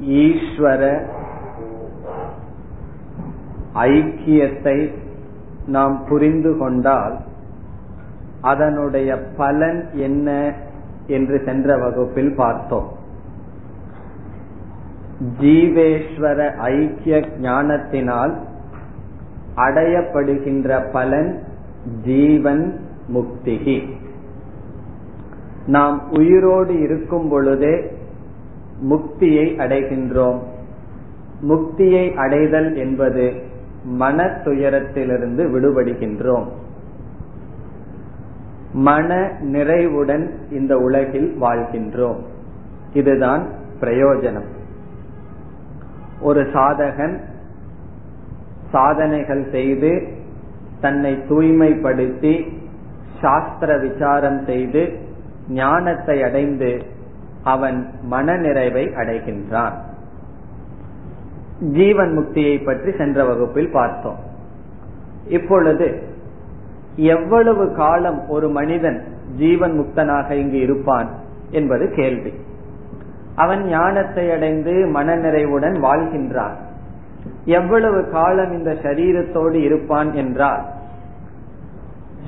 ஈஸ்வர ஐக்கியத்தை நாம் புரிந்து கொண்டால் அதனுடைய பலன் என்ன என்று சென்ற வகுப்பில் பார்த்தோம். ஜீவேஸ்வர ஐக்கிய ஞானத்தினால் அடையப்படுகின்ற பலன் ஜீவன் முக்திகி. நாம் உயிரோடு இருக்கும் பொழுதே முக்தியை அடைகின்றோம். முக்தியை அடைதல் என்பது மன துயரத்திலிருந்து விடுபடுகின்றோம். மன நிறைவுடன் இந்த உலகில் வாழ்கின்றோம். இதுதான் பிரயோஜனம். ஒரு சாதகன் சாதனைகள் செய்து தன்னை தூய்மைப்படுத்தி சாஸ்திர விசாரம் செய்து ஞானத்தை அடைந்து அவன் மனநிறைவை அடைகின்றான். ஜீவன் முக்தியை பற்றி சென்ற வகுப்பில் பார்த்தோம். இப்பொழுது எவ்வளவு காலம் ஒரு மனிதன் ஜீவன் முக்தனாக இங்கு இருப்பான் என்பது கேள்வி. அவன் ஞானத்தை அடைந்து மனநிறைவுடன் வாழ்கின்றான். எவ்வளவு காலம் இந்த சரீரத்தோடு இருப்பான் என்றால்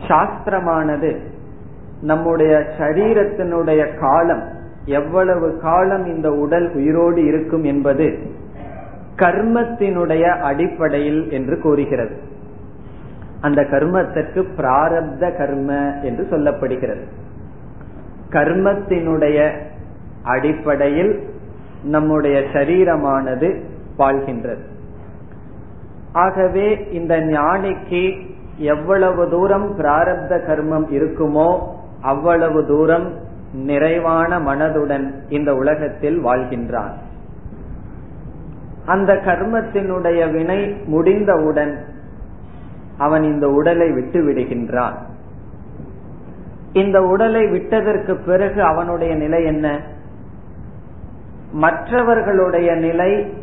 சாஸ்திரமானது நம்முடைய சரீரத்தினுடைய காலம் எவ்வளவு காலம் இந்த உடல் உயிரோடு இருக்கும் என்பது கர்மத்தினுடைய அடிப்படையில் என்று கூறுகிறது. அந்த கர்மத்திற்கு பிராரப்த கர்ம என்று சொல்லப்படுகிறது. கர்மத்தினுடைய அடிப்படையில் நம்முடைய சரீரமானது வாழ்கின்றது. ஆகவே இந்த ஞானிக்கு எவ்வளவு தூரம் பிராரப்த கர்மம் இருக்குமோ அவ்வளவு தூரம் நிறைவான மனதுடன் இந்த உலகத்தில் வாழ்கின்றான் அந்த கர்மத்தினுடைய வினை முடிந்தவுடன் அவன் இந்த உடலை விட்டு விடுகின்றான். இந்த உடலை விட்டதற்கு பிறகு அவனுடைய நிலை என்ன? மற்றவர்களுடைய நிலை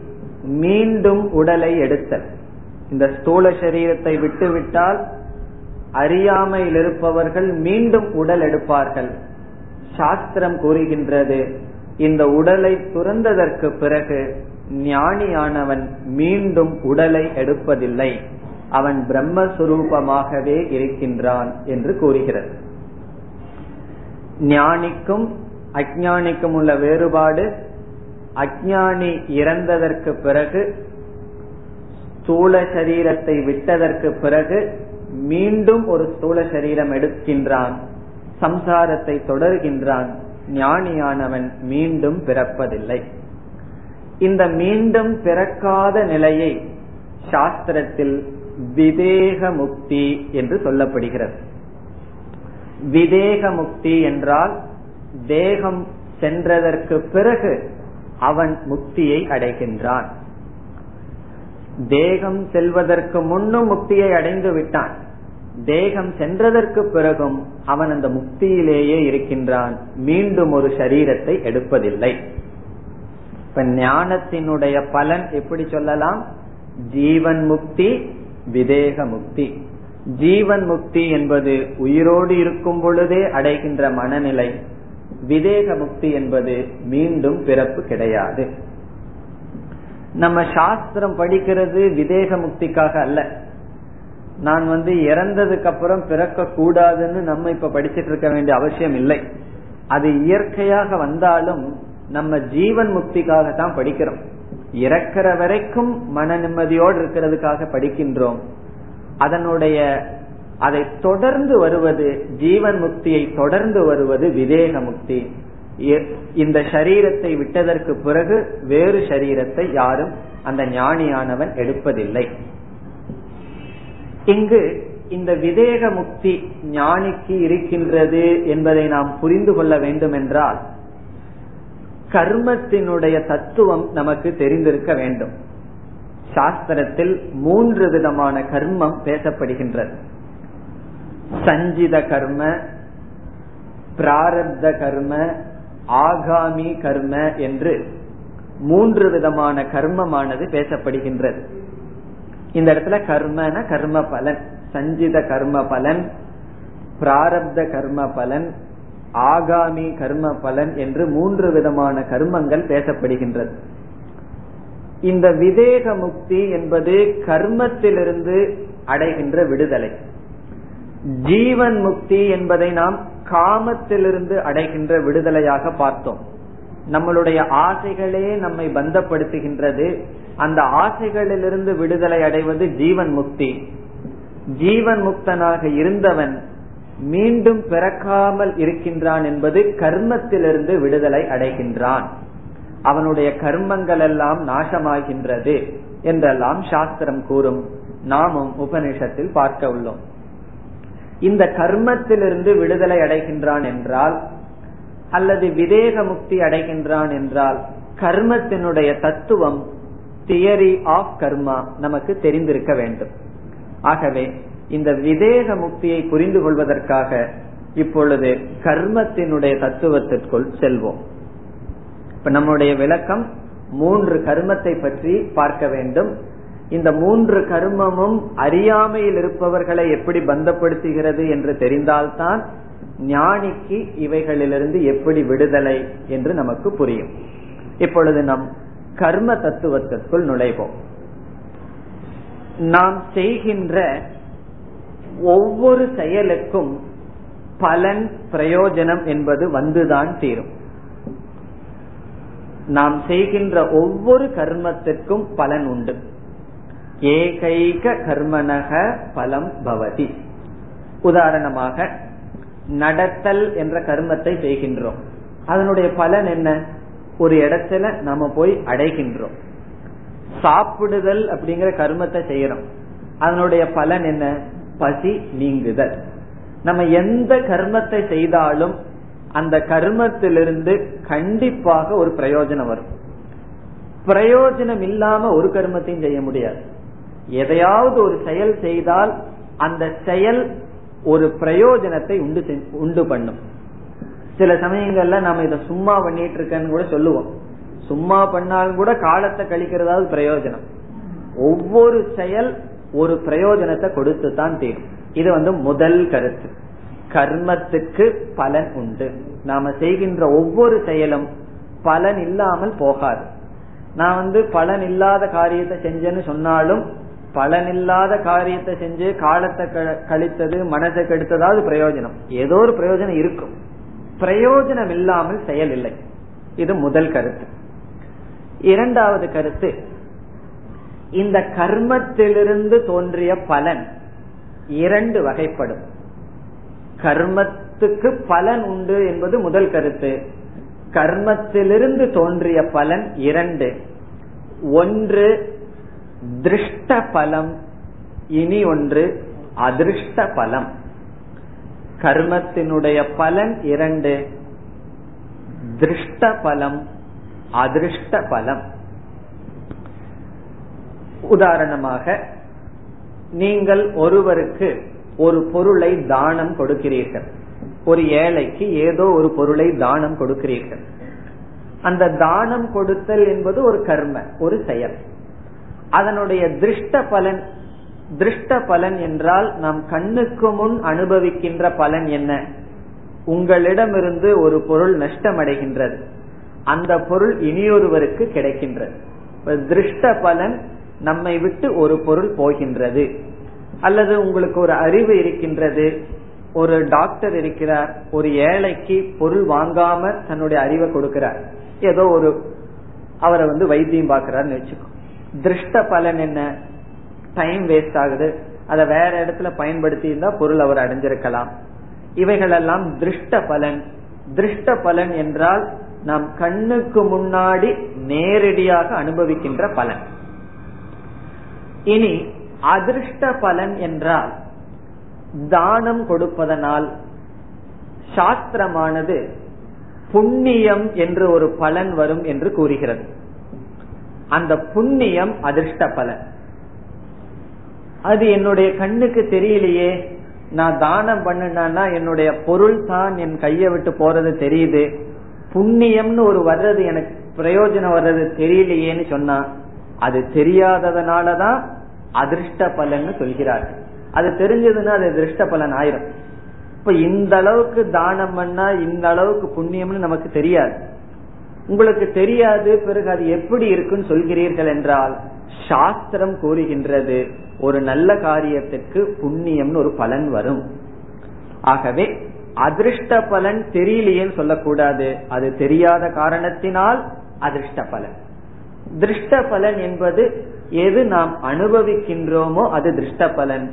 மீண்டும் உடலை எடுத்தல். இந்த ஸ்தூல சரீரத்தை விட்டுவிட்டால் அறியாமையில் இருப்பவர்கள் மீண்டும் உடல் எடுப்பார்கள். சாஸ்திரம் கூறுகின்றது. இந்த உடலை துறந்ததற்கு பிறகு ஞானியானவன் மீண்டும் உடலை எடுப்பதில்லை. அவன் பிரம்மஸ்வரூபமாகவே இருக்கின்றான் என்று கூறுகிறது. ஞானிக்கும் அஜானிக்கும் உள்ள வேறுபாடு அஜானி இறந்ததற்கு பிறகு ஸ்தூல சரீரத்தை விட்டதற்கு பிறகு மீண்டும் ஒரு ஸ்தூல சரீரம் எடுக்கின்றான். சம்சாரத்தை தொடர்கின்றான். ஞானியானவன் மீண்டும் பிறப்பதில்லை. இந்த மீண்டும் பிறக்காத நிலையை சாஸ்திரத்தில் விதேக முக்தி என்று சொல்லப்படுகிறது. விதேக முக்தி என்றால் தேகம் சென்றதற்கு பிறகு அவன் முக்தியை அடைகின்றான். தேகம் செல்வதற்கு முன்னும் முக்தியை அடைந்து விட்டான். தேகம் சென்றதற்கு பிறகும் அவன் அந்த முக்தியிலேயே இருக்கின்றான். மீண்டும் ஒரு சரீரத்தை எடுப்பதில்லை. இப்ப ஞானத்தினுடைய பலன் எப்படி சொல்லலாம்? ஜீவன் முக்தி விதேக முக்தி. ஜீவன் முக்தி என்பது உயிரோடு இருக்கும் பொழுதே அடைகின்ற மனநிலை. விதேக முக்தி என்பது மீண்டும் பிறப்பு கிடையாது. நம்ம சாஸ்திரம் படிக்கிறது விதேக முக்திக்காக அல்ல. நான் வந்து இறந்ததுக்கு அப்புறம் பிறக்க கூடாதுன்னு நம்ம இப்ப படிச்சிட்டு இருக்க வேண்டிய அவசியம் இல்லை. அது இயற்கையாக வந்தாலும் நம்ம ஜீவன் முக்திக்காக தான் படிக்கிறோம். இறக்கிற வரைக்கும் மன நிம்மதியோடு இருக்கிறதுக்காக படிக்கின்றோம். அதனுடைய அதை தொடர்ந்து வருவது ஜீவன் முக்தியை தொடர்ந்து வருவது விதேக முக்தி. இந்த சரீரத்தை விட்டதற்கு பிறகு வேறு சரீரத்தை யாரும் அந்த ஞானியானவன் எடுப்பதில்லை. இங்கு இந்த விதேக முக்தி ஞானிக்கு இருக்கின்றது என்பதை நாம் புரிந்து கொள்ள வேண்டும் என்றால் கர்மத்தினுடைய தத்துவம் நமக்கு தெரிந்திருக்க வேண்டும். சாஸ்திரத்தில் மூன்று விதமான கர்மம் பேசப்படுகின்றது. சஞ்சித கர்ம பிராரப்த கர்ம ஆகாமி கர்ம என்று மூன்று விதமான கர்மமானது பேசப்படுகின்றது. இந்த இடத்துல கர்மன கர்ம பலன் சஞ்சித கர்ம பலன் பிராரப்த கர்ம பலன் ஆகாமி கர்ம பலன் என்று மூன்று விதமான கர்மங்கள் பேசப்படுகின்றது. இந்த விதேக முக்தி என்பது கர்மத்திலிருந்து அடைகின்ற விடுதலை. ஜீவன் முக்தி என்பதை நாம் காமத்திலிருந்து அடைகின்ற விடுதலையாக பார்த்தோம். நம்மளுடைய ஆசைகளே நம்மை பந்தப்படுத்துகின்றது. அந்த ஆசைகளிலிருந்து விடுதலை அடைவது ஜீவன் முக்தி. ஜீவன் முக்தனாக இருந்தவன் மீண்டும் பிறக்காமல் இருக்கின்றான் என்பது கர்மத்திலிருந்து விடுதலை அடைகின்றான். அவனுடைய கர்மங்கள் எல்லாம் நாசமாகின்றது என்றெல்லாம் சாஸ்திரம் கூறும். நாமும் உபனிஷத்தில் பார்க்க உள்ளோம். இந்த கர்மத்திலிருந்து விடுதலை அடைகின்றான் என்றால் அல்லது விதேக முக்தி அடைகின்றான் என்றால் கர்மத்தினுடைய தத்துவம் தியரி ஆஃப் கர்மா நமக்கு தெரிந்திருக்க வேண்டும். ஆகவே இந்த விதேக முக்தியை புரிந்து கொள்வதற்காக இப்பொழுது கர்மத்தினுடைய தத்துவத்திற்குள் செல்வோம். இப்ப நம்முடைய விளக்கம் மூன்று கர்மத்தை பற்றி பார்க்க வேண்டும். இந்த மூன்று கர்மமும் அறியாமையில் இருப்பவர்களை எப்படி பந்தப்படுத்துகிறது என்று தெரிந்தால்தான் ஞானிக்கு இவைகளிலிருந்து எப்படி விடுதலை என்று நமக்கு புரியும். இப்பொழுது நம் கர்ம தத்துவத்திற்குள் நுழைவோம். நாம் செய்கின்ற ஒவ்வொரு செயலுக்கும் பலன் பிரயோஜனம் என்பது வந்துதான் தீரும். நாம் செய்கின்ற ஒவ்வொரு கர்மத்திற்கும் பலன் உண்டு. ஏகைக கர்மனக பலம் பவதி. உதாரணமாக நடத்தல் என்ற கர்மத்தை செய்கின்றோம். அதனுடைய பலன் என்ன? ஒரு இடத்துல நம்ம போய் அடைகின்றோம். சாப்பிடுதல் அப்படிங்கிற கர்மத்தை செய்யறோம். அதனுடைய பலன் என்ன? பசி நீங்குதல். நம்ம எந்த கர்மத்தை செய்தாலும் அந்த கர்மத்திலிருந்து கண்டிப்பாக ஒரு பிரயோஜனம் வரும். பிரயோஜனம் இல்லாம ஒரு கர்மத்தையும் செய்ய முடியாது. எதையாவது ஒரு செயல் செய்தால் அந்த செயல் ஒரு பிரயோஜனத்தை உண்டு உண்டு பண்ணும். சில சமயங்கள்ல நம்ம இதை சும்மா பண்ணிட்டு இருக்கேன்னு கூட சொல்லுவோம். சும்மா பண்ணாலும் கூட காலத்தை கழிக்கிறதாவது பிரயோஜனம். ஒவ்வொரு செயல் ஒரு பிரயோஜனத்தை கொடுத்து தான் தீரும். இது வந்து முதல் கருத்து. கர்மத்துக்கு பலன் உண்டு. நாம செய்கின்ற ஒவ்வொரு செயலும் பலன் இல்லாமல் போகாது. நான் வந்து பலன் இல்லாத காரியத்தை செஞ்சேன்னு சொன்னாலும் பலன் இல்லாத காரியத்தை செஞ்சு காலத்தை கழித்தது மனசை கெடுத்ததாவது பிரயோஜனம். ஏதோ ஒரு பிரயோஜனம் இருக்கும். பிரயோஜனம் இல்லாமல் செயல் இல்லை. இது முதல் கருத்து. இரண்டாவது கருத்து இந்த கர்மத்திலிருந்து தோன்றிய பலன் இரண்டு வகைப்படும். கர்மத்துக்கு பலன் உண்டு என்பது முதல் கருத்து. கர்மத்திலிருந்து தோன்றிய பலன் இரண்டு. ஒன்று திருஷ்ட பலம் இனி ஒன்று அதிருஷ்ட பலம் கர்மத்தினுடைய பலன் இரண்டு. திருஷ்ட பலம் அதிருஷ்ட பலம் உதாரணமாக நீங்கள் ஒருவருக்கு ஒரு பொருளை தானம் கொடுக்கிறீர்கள். ஒரு ஏழைக்கு ஏதோ ஒரு பொருளை தானம் கொடுக்கிறீர்கள். அந்த தானம் கொடுத்தல் என்பது ஒரு கர்ம ஒரு செயல். அதனுடைய திருஷ்ட பலன் திருஷ்ட பலன் என்றால் நாம் கண்ணுக்கு முன் அனுபவிக்கின்ற பலன் என்ன? உங்களிடமிருந்து ஒரு பொருள் நஷ்டமடைகின்றது. அந்த பொருள் இனியொருவருக்கு கிடைக்கின்றது. திருஷ்ட பலன் நம்மை விட்டு ஒரு பொருள் போகின்றது. அல்லது உங்களுக்கு ஒரு அறிவு இருக்கின்றது. ஒரு டாக்டர் இருக்கிறார். ஒரு ஏழைக்கு பொருள் வாங்காம தன்னுடைய அறிவை கொடுக்கிறார். ஏதோ ஒரு அவரை வந்து வைத்தியம் பார்க்கிறாருன்னு வச்சுக்கோ. திருஷ்ட பலன் என்ன? டைம் வேஸ்ட் ஆகுது. அதை வேற இடத்துல பயன்படுத்தி இருந்தா பொருள் அவர் அடைஞ்சிருக்கலாம். இவைகளெல்லாம் திருஷ்ட பலன் திருஷ்ட பலன் என்றால் நாம் கண்ணுக்கு முன்னாடி நேரடியாக அனுபவிக்கின்ற பலன். இனி அதிர்ஷ்ட பலன் என்றால் தானம் கொடுப்பதனால் சாஸ்திரமானது புண்ணியம் என்று ஒரு பலன் வரும் என்று கூறுகிறது. அந்த புண்ணியம் அதிர்ஷ்ட பலன் அது என்னுடைய கண்ணுக்கு தெரியலையே. நான் தானம் பண்ணினா என்னுடைய பொருள் தான் என் கையை விட்டு போறது தெரியுது. புண்ணியம்னு ஒரு வர்றது எனக்கு பிரயோஜனம் வர்றது தெரியலையேன்னு சொன்னா அது தெரியாததுனாலதான் அதிர்ஷ்ட பலன் சொல்கிறார்கள். அது தெரிஞ்சதுன்னா அது அதிர்ஷ்ட பலன் ஆயிரும். இப்ப இந்த அளவுக்கு தானம் பண்ணா இந்த அளவுக்கு புண்ணியம்னு நமக்கு தெரியாது. உங்களுக்கு தெரியாது பிறகு அது எப்படி இருக்குன்னு சொல்கிறீர்கள் என்றால் சாஸ்திரம் கூறுகின்றது ஒரு நல்ல காரியத்திற்கு புண்ணியம்னு ஒரு பலன் வரும். ஆகவே அதிர்ஷ்ட பலன் தெரியலையேன்னு சொல்லக்கூடாது. அது தெரியாத காரணத்தினால் அதிர்ஷ்ட பலன். திருஷ்ட பலன் என்பது எது நாம் அனுபவிக்கின்றோமோ அது திருஷ்ட பலன்.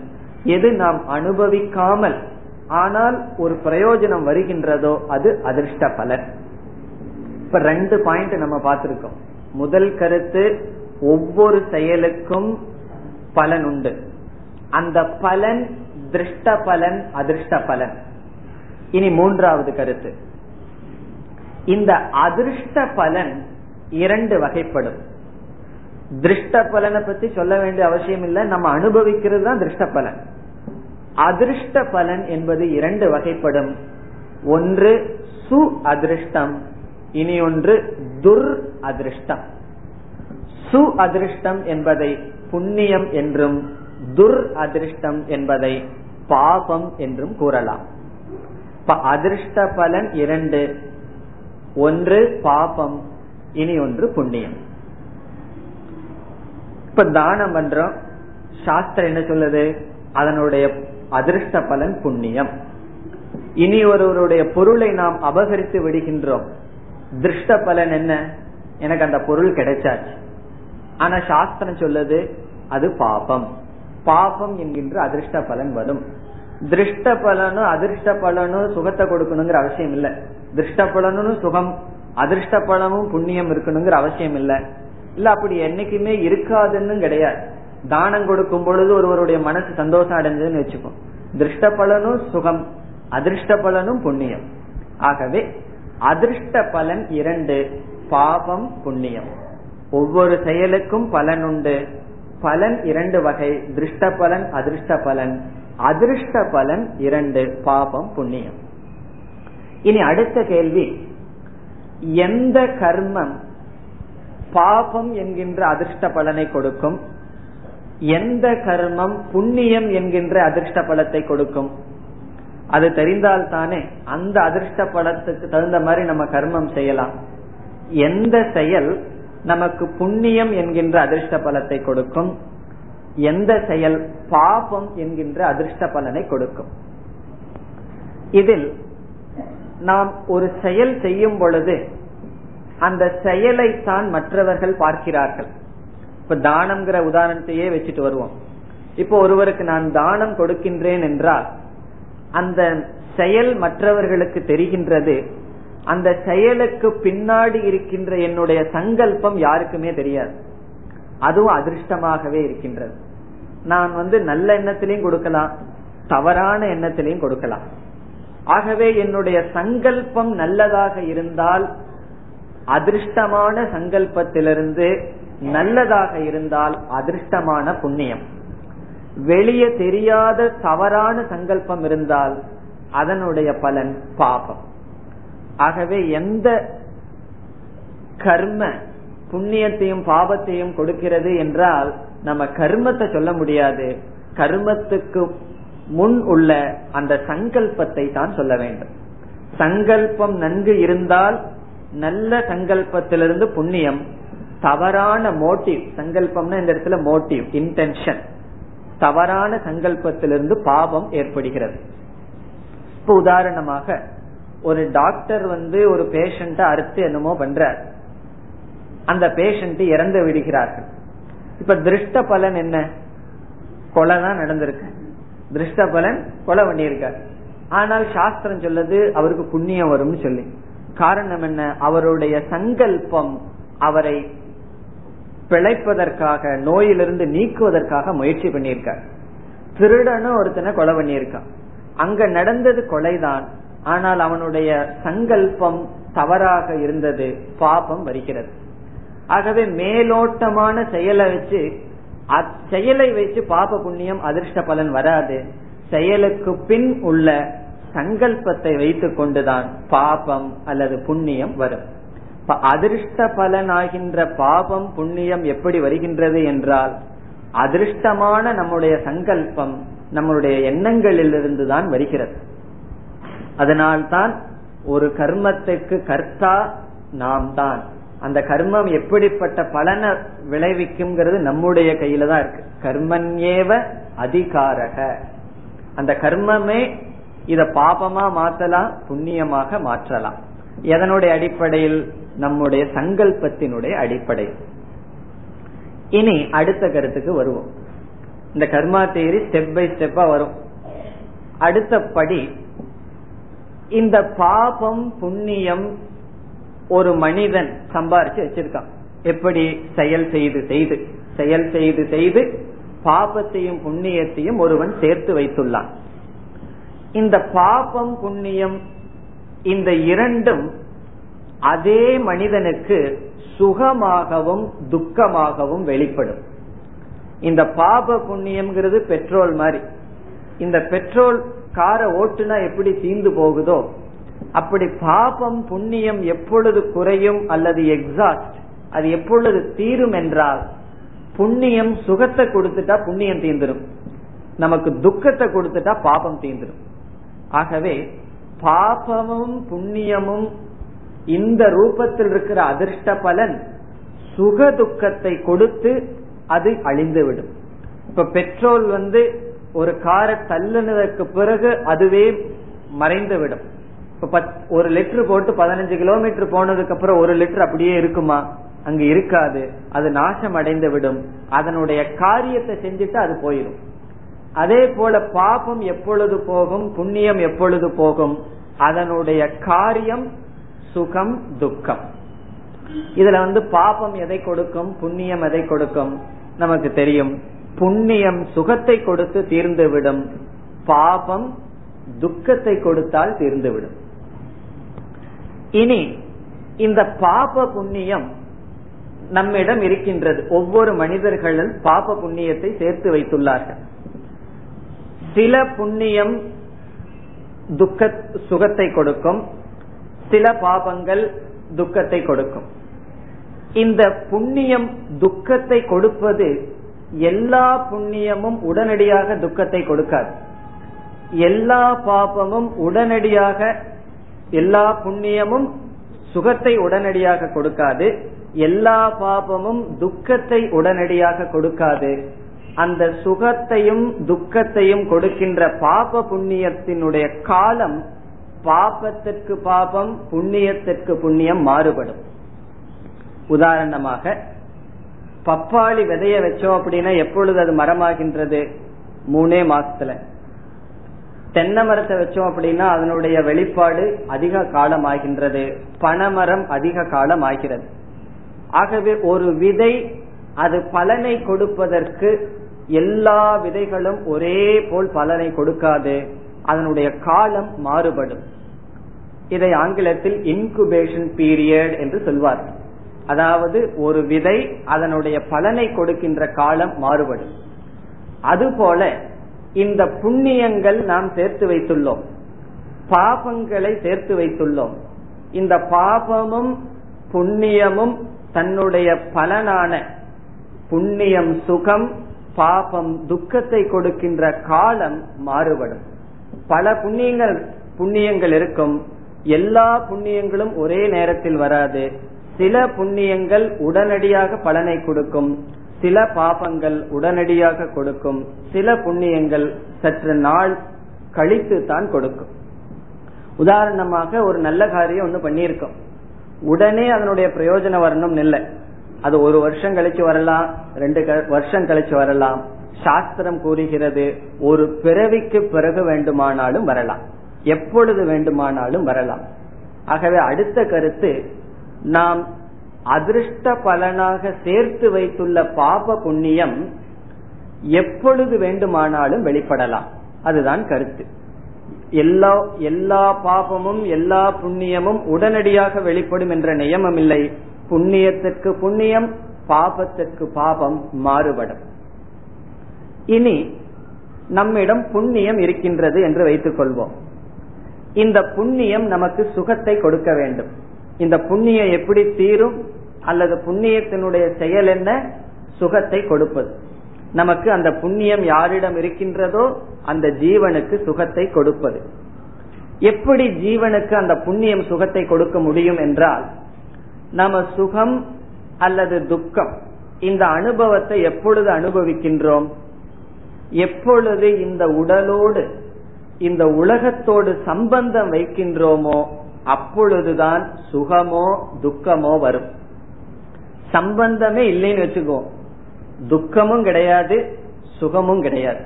எது நாம் அனுபவிக்காமல் ஆனால் ஒரு பிரயோஜனம் வருகின்றதோ அது அதிர்ஷ்ட பலன். இப்ப ரெண்டு பாயிண்ட் நம்ம பார்த்திருக்கோம். முதல் கருத்து ஒவ்வொரு செயலுக்கும் பலன் உண்டு. அந்த பலன் திருஷ்ட பலன் அதிர்ஷ்ட பலன். இனி மூன்றாவது கருத்து. இந்த அதிர்ஷ்ட பலன் இரண்டு வகைப்படும். திருஷ்ட பலனை பத்தி சொல்ல வேண்டிய அவசியம் இல்லை நம்ம அனுபவிக்கிறது தான் திருஷ்ட பலன். அதிர்ஷ்ட பலன் என்பது இரண்டு வகைப்படும். ஒன்று சு அதிர்ஷ்டம் இனி ஒன்று துர் அதிர்ஷ்டம். சு அதிர்ஷ்டம் என்பதை புண்ணியம் என்றும் துர் அதிர்ஷ்டம் என்பதை பாபம் என்றும் கூறலாம். இப்ப அதிர்ஷ்ட பலன் இரண்டு. ஒன்று பாபம் இனி ஒன்று புண்ணியம். இப்ப தானம் பண்றோம். சாஸ்திரம் என்ன சொல்லுது? அதனுடைய அதிர்ஷ்ட பலன் புண்ணியம். இனி ஒருவருடைய பொருளை நாம் அபகரித்து விடுகின்றோம். திருஷ்ட பலன் என்ன? எனக்கு அந்த பொருள் கிடைச்சாச்சு. ஆனா சாஸ்திரம் சொல்லுது அது பாபம். பாபம் என்கின்ற அதிர்ஷ்ட பலன் வரும். திருஷ்ட பலனும் அதிர்ஷ்ட பலனும் சுகத்தை கொடுக்கணுங்கிற அவசியம் இல்ல. திருஷ்ட பலனும் சுகம் அதிர்ஷ்ட பலனும் புண்ணியம் இருக்கணுங்கிற அவசியம் இல்ல. இல்ல அப்படி என்னைக்குமே இருக்காதுன்னு கிடையாது. தானம் கொடுக்கும் பொழுது ஒருவருடைய மனசு சந்தோஷம் அடைஞ்சதுன்னு வச்சுக்கோ. திருஷ்ட பலனும் சுகம் அதிர்ஷ்ட பலனும் புண்ணியம். ஆகவே அதிர்ஷ்ட பலன் இரண்டு பாபம் புண்ணியம். ஒவ்வொரு செயலுக்கும் பலன் உண்டு. பலன் இரண்டு வகை திருஷ்ட பலன் அதிர்ஷ்ட பலன். அதிர்ஷ்ட பலன் இரண்டு பாபம் புண்ணியம். இனி அடுத்த கேள்வி. எந்த கர்மம் பாபம் என்கின்ற அதிர்ஷ்ட பலனை கொடுக்கும்? எந்த கர்மம் புண்ணியம் என்கின்ற அதிர்ஷ்ட பலத்தை கொடுக்கும்? அது தெரிந்தால் தானே அந்த அதிர்ஷ்ட பலத்துக்கு தகுந்த மாதிரி நம்ம கர்மம் செய்யலாம். எந்த செயல் நமக்கு புண்ணியம் என்கின்ற அதிர்ஷ்ட பலத்தை கொடுக்கும்? எந்த செயல் பாபம் என்கின்ற அதிர்ஷ்ட பலனை கொடுக்கும்? இதில் நாம் ஒரு செயல் செய்யும் பொழுது அந்த செயலைத்தான் மற்றவர்கள் பார்க்கிறார்கள். இப்ப தானம்ங்கிற உதாரணத்தையே வச்சுட்டு வருவோம். இப்போ ஒருவருக்கு நான் தானம் கொடுக்கின்றேன் என்றால் அந்த செயல் மற்றவர்களுக்கு தெரிகின்றது. அந்த செயலுக்கு பின்னாடி இருக்கின்ற என்னுடைய சங்கல்பம் யாருக்குமே தெரியாது. அதுவும் அதிர்ஷ்டமாகவே இருக்கின்றது. நான் வந்து நல்ல எண்ணத்திலையும் கொடுக்கலாம் தவறான எண்ணத்திலையும் கொடுக்கலாம். ஆகவே என்னுடைய சங்கல்பம் நல்லதாக இருந்தால் அதிர்ஷ்டமான சங்கல்பத்திலிருந்து நல்லதாக இருந்தால் அதிர்ஷ்டமான புண்ணியம். வெளியே தெரியாத தவறான சங்கல்பம் இருந்தால் அதனுடைய பலன் பாபம். ஆகவே எந்த கர்ம புண்ணியத்தையும் பாவத்தையும் கொடுக்கிறது என்றால் நம்ம கர்மத்தை சொல்ல முடியாது. கர்மத்துக்கு முன் உள்ள அந்த சங்கல்பத்தை தான் சொல்ல வேண்டும். சங்கல்பம் நன்கு இருந்தால் நல்ல சங்கல்பத்திலிருந்து புண்ணியம் தவறான மோட்டிவ் சங்கல்பம்னா இந்த இடத்துல மோட்டிவ் இன்டென்ஷன் தவறான சங்கல்பத்திலிருந்து பாவம் ஏற்படுகிறது. இப்ப உதாரணமாக ஒரு டாக்டர் வந்து ஒரு பேஷண்ட அறுத்து என்னமோ பண்றார். அந்த பேஷண்ட் இறந்து விடுகிறார்கள். இப்ப திருஷ்ட பலன் என்ன? கொலை தான் நடந்திருக்கு. திருஷ்ட பலன் கொலை பண்ணியிருக்கார். ஆனால் சாஸ்திரம் சொல்லுது அவருக்கு புண்ணியம் வரும்னு சொல்லி. காரணம் என்ன? அவருடைய சங்கல்பம் அவரை பிழைப்பதற்காக நோயிலிருந்து நீக்குவதற்காக முயற்சி பண்ணியிருக்கார். திருடனும் ஒருத்தனை கொலை பண்ணியிருக்கான். அங்க நடந்தது கொலைதான். ஆனால் அவனுடைய சங்கல்பம் தவறாக இருந்தது. பாபம் வருகிறது. ஆகவே மேலோட்டமான செயலை வச்சு அச்செயலை வச்சு பாப புண்ணியம் அதிர்ஷ்ட பலன் வராது. செயலுக்கு பின் உள்ள சங்கல்பத்தை வைத்துக் கொண்டுதான் பாபம் அல்லது புண்ணியம் வரும். இப்ப அதிர்ஷ்ட பலனாகின்ற பாபம் புண்ணியம் எப்படி வருகின்றது என்றால் அதிர்ஷ்டமான நம்முடைய சங்கல்பம் நம்முடைய எண்ணங்களிலிருந்து தான் வருகிறது. அதனால்தான் ஒரு கர்மத்துக்கு கர்த்தா நாம் தான். அந்த கர்மம் எப்படிப்பட்ட பலனை விளைவிக்கும்ங்கிறது நம்முடைய கையில தான் இருக்கு. கர்மன்யேவ அதிகாரக. அந்த கர்மமே இத பாபமா மாற்றலாம் புண்ணியமாக மாற்றலாம். எதனுடைய அடிப்படையில்? நம்முடைய சங்கல்பத்தினுடைய அடிப்படை. இனி அடுத்த கருத்துக்கு வருவோம். இந்த கர்மா தேரி ஸ்டெப் பை ஸ்டெப்பா வரும். அடுத்த படி இந்த பாபம் புண்ணியம் ஒரு மனிதன் சம்பாரிச்சு வச்சிருக்கான். எப்படி? செயல் செய்து செய்து. செயல் செய்து செய்து பாபத்தையும் புண்ணியத்தையும் ஒருவன் சேர்த்து வைத்துள்ளான். இந்த பாபம் புண்ணியம் இந்த இரண்டும் அதே மனிதனுக்கு சுகமாகவும் துக்கமாகவும் வெளிப்படும். இந்த பாப புண்ணியம்ங்கிறது பெட்ரோல் மாதிரி. இந்த பெட்ரோல் காரை ஓட்டுனா எப்படி தீந்து போகுதோ அப்படி பாபம் புண்ணியம் எப்பொழுது குறையும் அல்லது எக்ஸாஸ்ட் அது எப்பொழுது தீரும் என்றால் புண்ணியம் சுகத்தை கொடுத்துட்டா புண்ணியம் தீந்துடும் நமக்கு துக்கத்தை கொடுத்துட்டா பாபம் தீந்துடும் ஆகவே பாபமும் புண்ணியமும் இந்த ரூபத்தில் இருக்கிற அதிர்ஷ்ட பலன் சுக துக்கத்தை கொடுத்து அது அழிந்துவிடும். இப்ப பெட்ரோல் வந்து ஒரு காரை தள்ளுனதற்கு பிறகு அதுவே மறைந்துவிடும். இப்ப ஒரு லிட்டர் போட்டு பதினஞ்சு கிலோமீட்டர் போனதுக்கு அப்புறம் ஒரு லிட்டர் அப்படியே இருக்குமா? அங்க இருக்காது. அது நாசம் அடைந்து விடும் அதனுடைய காரியத்தை செஞ்சுட்டு அது போயிடும் அதே போல பாபம் எப்பொழுது போகும் புண்ணியம் எப்பொழுது போகும்? அதனுடைய காரியம் சுகம் துக்கம். இதுல வந்து பாபம் எதை கொடுக்கும் புண்ணியம் எதை கொடுக்கும்? நமக்கு தெரியும். புண்ணியம் சுகத்தை கொடுத்து தீர்ந்துவிடும். பாபம் துக்கத்தை கொடுத்தால் தீர்ந்துவிடும். இனி இந்த பாப புண்ணியம் நம்மிடம் இருக்கின்றது. ஒவ்வொரு மனிதர்களும் பாப புண்ணியத்தை சேர்த்து வைத்துள்ளார்கள். சில புண்ணியம் துக்க சுகத்தை கொடுக்கும். சில பாபங்கள் துக்கத்தை கொடுக்கும். இந்த புண்ணியம் துக்கத்தை கொடுப்பது எல்லா புண்ணியமும் உடனடியாக துக்கத்தை கொடுக்காது. எல்லா பாபமும் உடனடியாக எல்லா புண்ணியமும் சுகத்தை உடனடியாக கொடுக்காது. எல்லா பாபமும் துக்கத்தை உடனடியாக கொடுக்காது. அந்த சுகத்தையும் துக்கத்தையும் கொடுக்கின்ற பாப புண்ணியத்தினுடைய காலம் பாபத்திற்கு பாபம் புண்ணியத்திற்கு புண்ணியம் மாறுபடும். உதாரணமாக பப்பாளி விதைய வச்சோம் அப்படின்னா எப்பொழுது அது மரமாகின்றது? மூணே மாசத்துல. தென்னை மரத்தை வச்சோம் அப்படின்னா அதனுடைய வெளிப்பாடு அதிக காலம் ஆகின்றது பனைமரம் அதிக காலம் ஆகிறது ஆகவே ஒரு விதை அது பலனை கொடுப்பதற்கு எல்லா விதைகளும் ஒரே போல் பலனை கொடுக்காது. அதனுடைய காலம் மாறுபடும். இதை ஆங்கிலத்தில் இன்குபேஷன் பீரியட் என்று சொல்வார். அதாவது ஒரு விதை அதனுடைய பலனை கொடுக்கின்ற காலம் மாறுபடும். அதுபோல இந்த புண்ணியங்கள் நாம் சேர்த்து வைத்துள்ளோம். பாபங்களை சேர்த்து வைத்துள்ளோம். இந்த பாபமும் புண்ணியமும் தன்னுடைய பலனான புண்ணியம் சுகம் பாபம் துக்கத்தை கொடுக்கின்ற காலம் மாறுபடும். பல புண்ணியங்கள் புண்ணியங்கள் இருக்கும். எல்லா புண்ணியங்களும் ஒரே நேரத்தில் வராது. சில புண்ணியங்கள் உடனடியாக பலனை கொடுக்கும். சில பாபங்கள் உடனடியாக கொடுக்கும். சில புண்ணியங்கள் சற்று நாள் கழித்து தான் கொடுக்கும். உதாரணமாக ஒரு நல்ல காரியம் ஒண்ணு பண்ணியிருக்கோம். உடனே அதனுடைய பிரயோஜனம் வரணும் இல்லை. அது ஒரு வருஷம் கழிச்சு வரலாம் ரெண்டு வருஷம் கழிச்சு வரலாம். சாஸ்திரம் கூறுகிறது ஒரு பிறவிக்கு பிறகு வேண்டுமானாலும் வரலாம். எப்பொழுது வேண்டுமானாலும் வரலாம். ஆகவே அடுத்த கருத்து நாம் அதிர்ஷ்ட பலனாக சேர்த்து வைத்துள்ள பாப புண்ணியம் எப்பொழுது வேண்டுமானாலும் வெளிப்படலாம். அதுதான் கருத்து. எல்லா எல்லா பாபமும் எல்லா புண்ணியமும் உடனடியாக வெளிப்படும் என்ற நியமம் இல்லை புண்ணியத்திற்கு புண்ணியம் பாபத்திற்கு பாபம் மாறுபடும். இனி நம்மிடம் புண்ணியம் இருக்கின்றது என்று வைத்துக் கொள்வோம். இந்த புண்ணியம் நமக்கு சுகத்தை கொடுக்க வேண்டும். இந்த புண்ணியம் எப்படி தீரும் அல்லது புண்ணியத்தினுடைய செயல் என்ன சுகத்தை கொடுப்பது. நமக்கு அந்த புண்ணியம் யாரிடம் இருக்கின்றதோ அந்த ஜீவனுக்கு சுகத்தை கொடுப்பது. எப்படி ஜீவனுக்கு அந்த புண்ணியம் சுகத்தை கொடுக்க முடியும் என்றால் நம்ம சுகம் அல்லது துக்கம் இந்த அனுபவத்தை எப்பொழுது அனுபவிக்கின்றோம்? எப்பொழுது இந்த உடலோடு இந்த உலகத்தோடு சம்பந்தம் வைக்கின்றோமோ அப்பொழுதுதான் சுகமோ துக்கமோ வரும். சம்பந்தமே இல்லைன்னு வச்சுக்கோ துக்கமும் கிடையாது சுகமும் கிடையாது.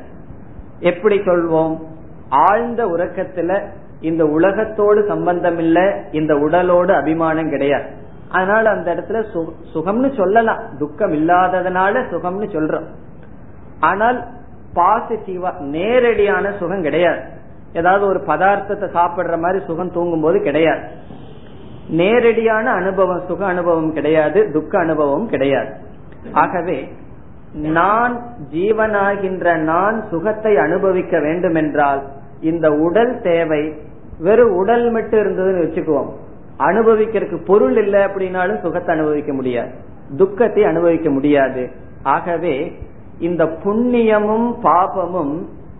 எப்படி சொல்வோம்? ஆழ்ந்த உறக்கத்துல இந்த உலகத்தோடு சம்பந்தம் இல்ல இந்த உடலோடு அபிமானம் கிடையாது. அதனால அந்த இடத்துல சுகம்னு சொல்லலாம். துக்கம் இல்லாததுனால சுகம்னு சொல்றோம். ஆனால் பாசிட்டிவா நேரடியான சுகம் கிடையாது. ஏதாவது ஒரு பதார்த்தத்தை சாப்பிடுற மாதிரி சுகம் தூங்கும் போது கிடையாது. நேரடியான அனுபவம் சுக அனுபவம் கிடையாது துக்க அனுபவம் கிடையாது. ஆகவே நான் ஜீவனாகின்ற நான் சுகத்தை அனுபவிக்க வேண்டும் என்றால் இந்த உடல் தேவை வெறும் உடல் மட்டும் இருந்ததுன்னு வச்சுக்குவோம். அனுபவிக்கிறதுக்கு பொருள் இல்லை அப்படின்னாலும் சுகத்தை அனுபவிக்க முடியாது. துக்கத்தை அனுபவிக்க முடியாது. ஆகவே இந்த புண்ணியமும் பாபமும்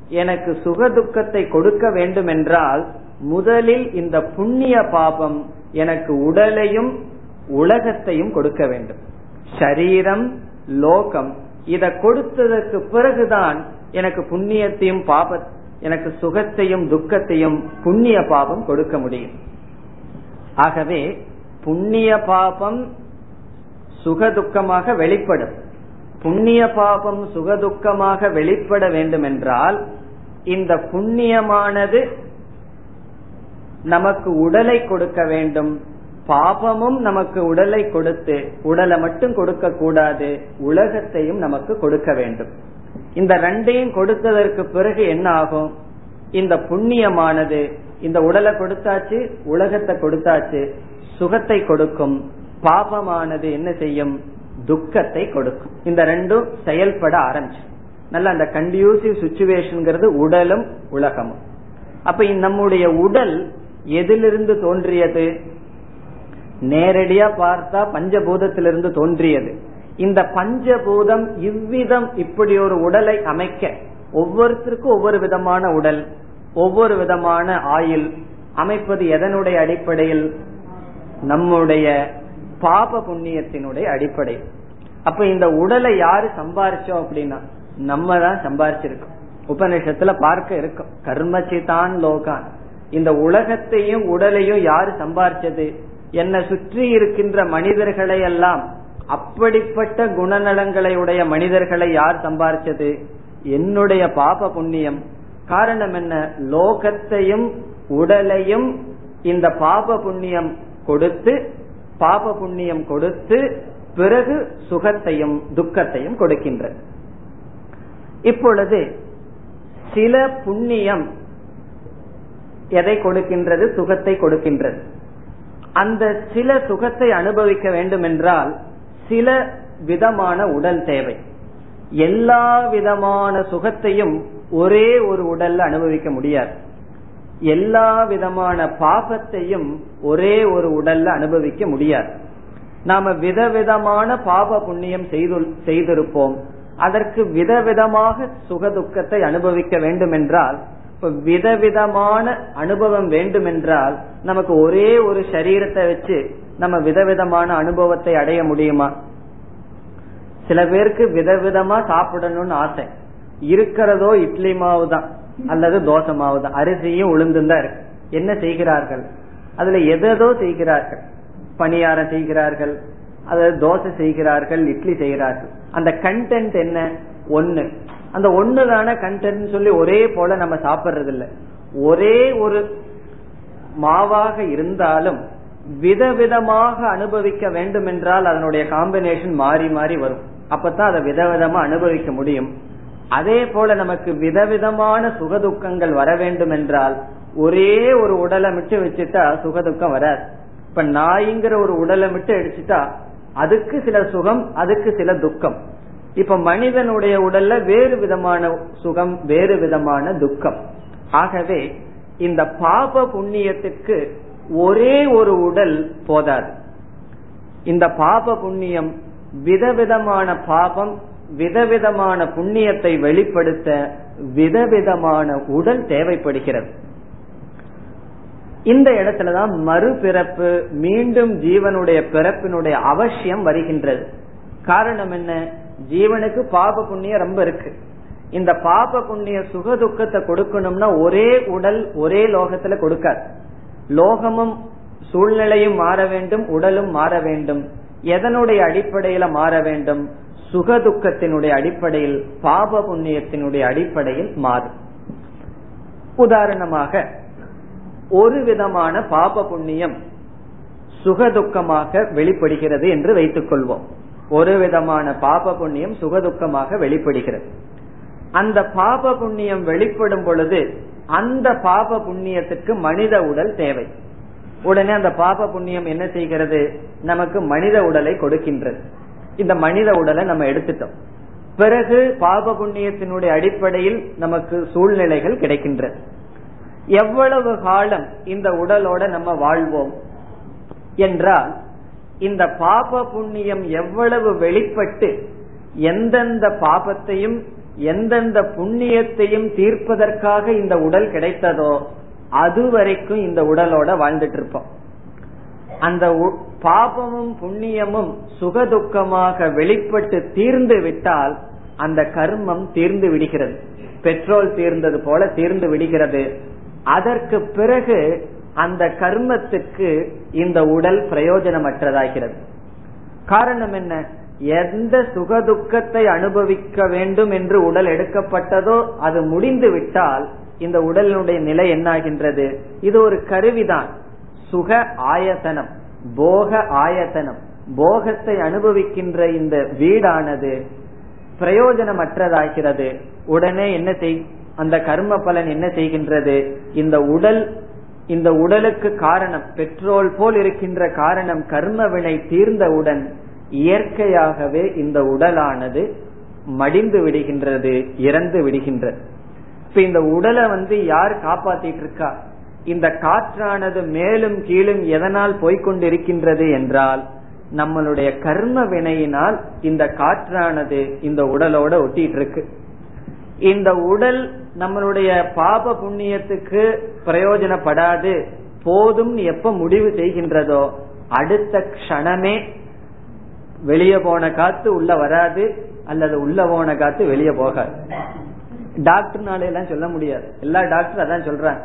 எனக்கு சுக துக்கத்தை கொடுக்க வேண்டும் என்றால் முதலில் இந்த புண்ணிய பாபம் எனக்கு உடலையும் உலகத்தையும் கொடுக்க வேண்டும். சரீரம் லோகம் இத கொடுத்ததற்கு பிறகுதான் எனக்கு புண்ணியத்தையும் பாப எனக்கு சுகத்தையும் துக்கத்தையும் புண்ணிய பாபம் கொடுக்க முடியும். ஆகவே புண்ணிய பாபம் சுகதுக்கமாக வெளிப்படும். புண்ணிய பாபம் சுகதுக்கமாக வெளிப்பட வேண்டும் என்றால் இந்த புண்ணியமானது நமக்கு உடலை கொடுக்க வேண்டும். பாபமும் நமக்கு உடலை கொடுத்து உடலை மட்டும் கொடுக்க கூடாது. உலகத்தையும் நமக்கு கொடுக்க வேண்டும். இந்த ரெண்டையும் கொடுத்ததற்கு பிறகு என்ன ஆகும்? இந்த புண்ணியமானது இந்த உடலை கொடுத்தாச்சு உலகத்தை கொடுத்தாச்சு சுகத்தை கொடுக்கும் பாபமானது என்ன செய்யும்? துக்கத்தை கொடுக்கும். இந்த ரெண்டும் செயல்பட ஆரம்பிச்சு. நல்ல அந்த கண்டியூசிவ் சுச்சுவேஷன் உடலும் உலகமும். அப்ப நம்முடைய உடல் எதிலிருந்து தோன்றியது? நேரடியா பார்த்தா பஞ்சபூதத்திலிருந்து தோன்றியது. இந்த பஞ்சபூதம் இவ்விதம் இப்படி ஒரு உடலை அமைக்க ஒவ்வொருத்தருக்கும் ஒவ்வொரு விதமான உடல். ஒவ்வொரு விதமான ஆயில் அமைப்பது எதனுடைய அடிப்படையில்? நம்முடைய பாப புண்ணியத்தினுடைய அடிப்படை அப்ப இந்த உடலை யாரு சம்பாரிச்சோம் அப்படின்னா நம்ம தான் சம்பாரிச்சிருக்கோம். உபநிஷத்துல பார்க்க இருக்கும். கர்மச்சிதான் லோகான். இந்த உலகத்தையும் உடலையும் யாரு சம்பாரிச்சது? என்னை சுற்றி இருக்கின்ற மனிதர்களை எல்லாம் அப்படிப்பட்ட குணநலங்களை உடைய மனிதர்களை யார் சம்பாரிச்சது? என்னுடைய பாப புண்ணியம். காரணம் என்ன? லோகத்தையும் உடலையும் இந்த பாப புண்ணியம் கொடுத்து பாப புண்ணியம் கொடுத்து பிறகு சுகத்தையும் துக்கத்தையும் கொடுக்கின்றது. இப்பொழுது சில புண்ணியம் எதை கொடுக்கின்றது? சுகத்தை கொடுக்கின்றது. அந்த சில சுகத்தை அனுபவிக்க வேண்டும் என்றால் சில விதமான உடல் தேவை. எல்லா விதமான சுகத்தையும் ஒரே ஒரு உடல்ல அனுபவிக்க முடியாது. எல்லா விதமான பாபத்தையும் ஒரே ஒரு உடல்ல அனுபவிக்க முடியாது. நாம விதவிதமான பாப புண்ணியம் செய்து செய்திருப்போம். அதற்கு விதவிதமாக சுகதுக்கத்தை அனுபவிக்க வேண்டும் என்றால் இப்ப விதவிதமான அனுபவம் வேண்டும் என்றால் நமக்கு ஒரே ஒரு சரீரத்தை வச்சு நம்ம விதவிதமான அனுபவத்தை அடைய முடியுமா? சில பேருக்கு விதவிதமா சாப்பிடணும்னு ஆசை. இருக்கிறதோ இட்லி மாவு தான் அல்லது தோசை மாவு தான் அரிசியும் உளுந்தும் தான் இருக்கு. என்ன செய்கிறார்கள்? அதுல எதோ செய்கிறார்கள். பணியாரம் செய்கிறார்கள். அதாவது தோசை செய்கிறார்கள் இட்லி செய்கிறார்கள். அந்த கண்டென்ட் என்ன? ஒன்னு அந்த ஒண்ணுதான கண்டென்ட் சொல்லி ஒரே போல நம்ம சாப்பிடுறது இல்ல ஒரே ஒரு மாவாக இருந்தாலும் விதவிதமாக அனுபவிக்க வேண்டும் என்றால் அதனுடைய காம்பினேஷன் மாறி மாறி வரும். அப்பதான் அதை விதவிதமா அனுபவிக்க முடியும். அதே போல நமக்கு விதவிதமான சுகதுக்கங்கள் வர வேண்டும் என்றால் ஒரே ஒரு உடலை விட்டு வச்சுட்டா சுகதுக்கம் வராது. இப்ப நாய்ங்கிற ஒரு உடலை விட்டு அடிச்சுட்டா அதுக்கு சில சுகம் அதுக்கு சில துக்கம். இப்ப மனிதனுடைய உடல்ல வேறு விதமான சுகம் வேறு விதமான துக்கம். ஆகவே இந்த பாப புண்ணியத்துக்கு ஒரே ஒரு உடல் போதாது. இந்த பாப புண்ணியம் விதவிதமான பாபம் விதவிதமான புண்ணியத்தை வெளிப்படுத்த விதவிதமான உடல் தேவைப்படுகிறது. இந்த இடத்துலதான் மறுபிறப்பு மீண்டும் ஜீவனுடைய பிறப்பினுடைய அவசியம் வருகின்றது. காரணம் என்ன? ஜீவனுக்கு பாப புண்ணியம் ரொம்ப இருக்கு. இந்த பாப புண்ணிய சுக துக்கத்தை கொடுக்கணும்னா ஒரே உடல் ஒரே லோகத்துல கொடுக்காது. லோகமும் சூழ்நிலையும் மாற வேண்டும் உடலும் மாற வேண்டும். எதனுடைய அடிப்படையில மாற வேண்டும்? சுக துக்கத்தினுடைய அடிப்படையில் பாப புண்ணியத்தினுடைய அடிப்படையில் மாறும் உதாரணமாக ஒரு விதமான பாப புண்ணியம் சுகதுக்கமாக வெளிப்படுகிறது என்று வைத்துக் கொள்வோம் ஒரு விதமான பாப புண்ணியம் சுகதுக்கமாக வெளிப்படுகிறது. அந்த பாப புண்ணியம் வெளிப்படும் பொழுது அந்த பாப புண்ணியத்துக்கு மனித உடல் தேவை. உடனே அந்த பாப புண்ணியம் என்ன செய்கிறது? நமக்கு மனித உடலை கொடுக்கின்றது. இந்த மனித உடலை நம்ம எடுத்துட்டோம். பிறகு பாப புண்ணியத்தினுடைய அடிப்படையில் நமக்கு சூழ்நிலைகள் கிடைக்கின்றது எவ்வளவு காலம் இந்த உடலோட நம்ம வாழ்வோம்? என்றால் இந்த பாப புண்ணியம் எவ்வளவு வெளிப்பட்டு எந்தெந்த பாபத்தையும் எந்தெந்த புண்ணியத்தையும் தீர்ப்பதற்காக இந்த உடல் கிடைத்ததோ அது வரைக்கும் இந்த உடலோட வாழ்ந்துட்டு இருப்போம். அந்த பாபமும் புண்ணியமும் சுகதுக்கமாக வெளிப்பட்டு தீர்ந்து விட்டால் அந்த கர்மம் தீர்ந்து விடுகிறது. பெட்ரோல் தீர்ந்தது போல தீர்ந்து விடுகிறது. அதற்கு பிறகு அந்த கர்மத்துக்கு இந்த உடல் பிரயோஜனமற்றதாகிறது. காரணம் என்ன? எந்த சுகதுக்கத்தை அனுபவிக்க வேண்டும் என்று உடல் எடுக்கப்பட்டதோ அது முடிந்து விட்டால் இந்த உடலினுடைய நிலை என்னாகின்றது? இது ஒரு கருவிதான். சுக ஆயத்தனம் போக ஆயத்தனம். போகத்தை அனுபவிக்கின்ற இந்த வீடானது பிரயோஜனமற்றதாகிறது. உடனே என்ன செய் அந்த கர்ம பலன் என்ன செய்கின்றது? இந்த உடல் இந்த உடலுக்கு காரணம் பெட்ரோல் போல் இருக்கின்ற காரணம் கர்ம வினை தீர்ந்தவுடன் இயற்கையாகவே இந்த உடலானது மடிந்து விடுகின்றது இறந்து விடுகின்றது. இப்ப இந்த உடலை வந்து யார் காப்பாத்திட்டு இருக்கா இந்த காற்றானது மேலும் கீழும் எதனால் போய்கொண்டிருக்கின்றது என்றால் நம்மளுடைய கர்ம வினையினால் இந்த காற்றானது இந்த உடலோட ஒட்டிட்டு இருக்கு இந்த உடல் நம்மளுடைய பாப புண்ணியத்துக்கு பிரயோஜனப்படாது போதும் எப்ப முடிவு செய்கின்றதோ அடுத்த க்ஷணமே வெளியே போன காத்து உள்ள வராது அல்லது உள்ள போன காத்து வெளியே போகாது. டாக்டர்னால எல்லாம் சொல்ல முடியாது. எல்லா டாக்டர் அதான் சொல்றாங்க.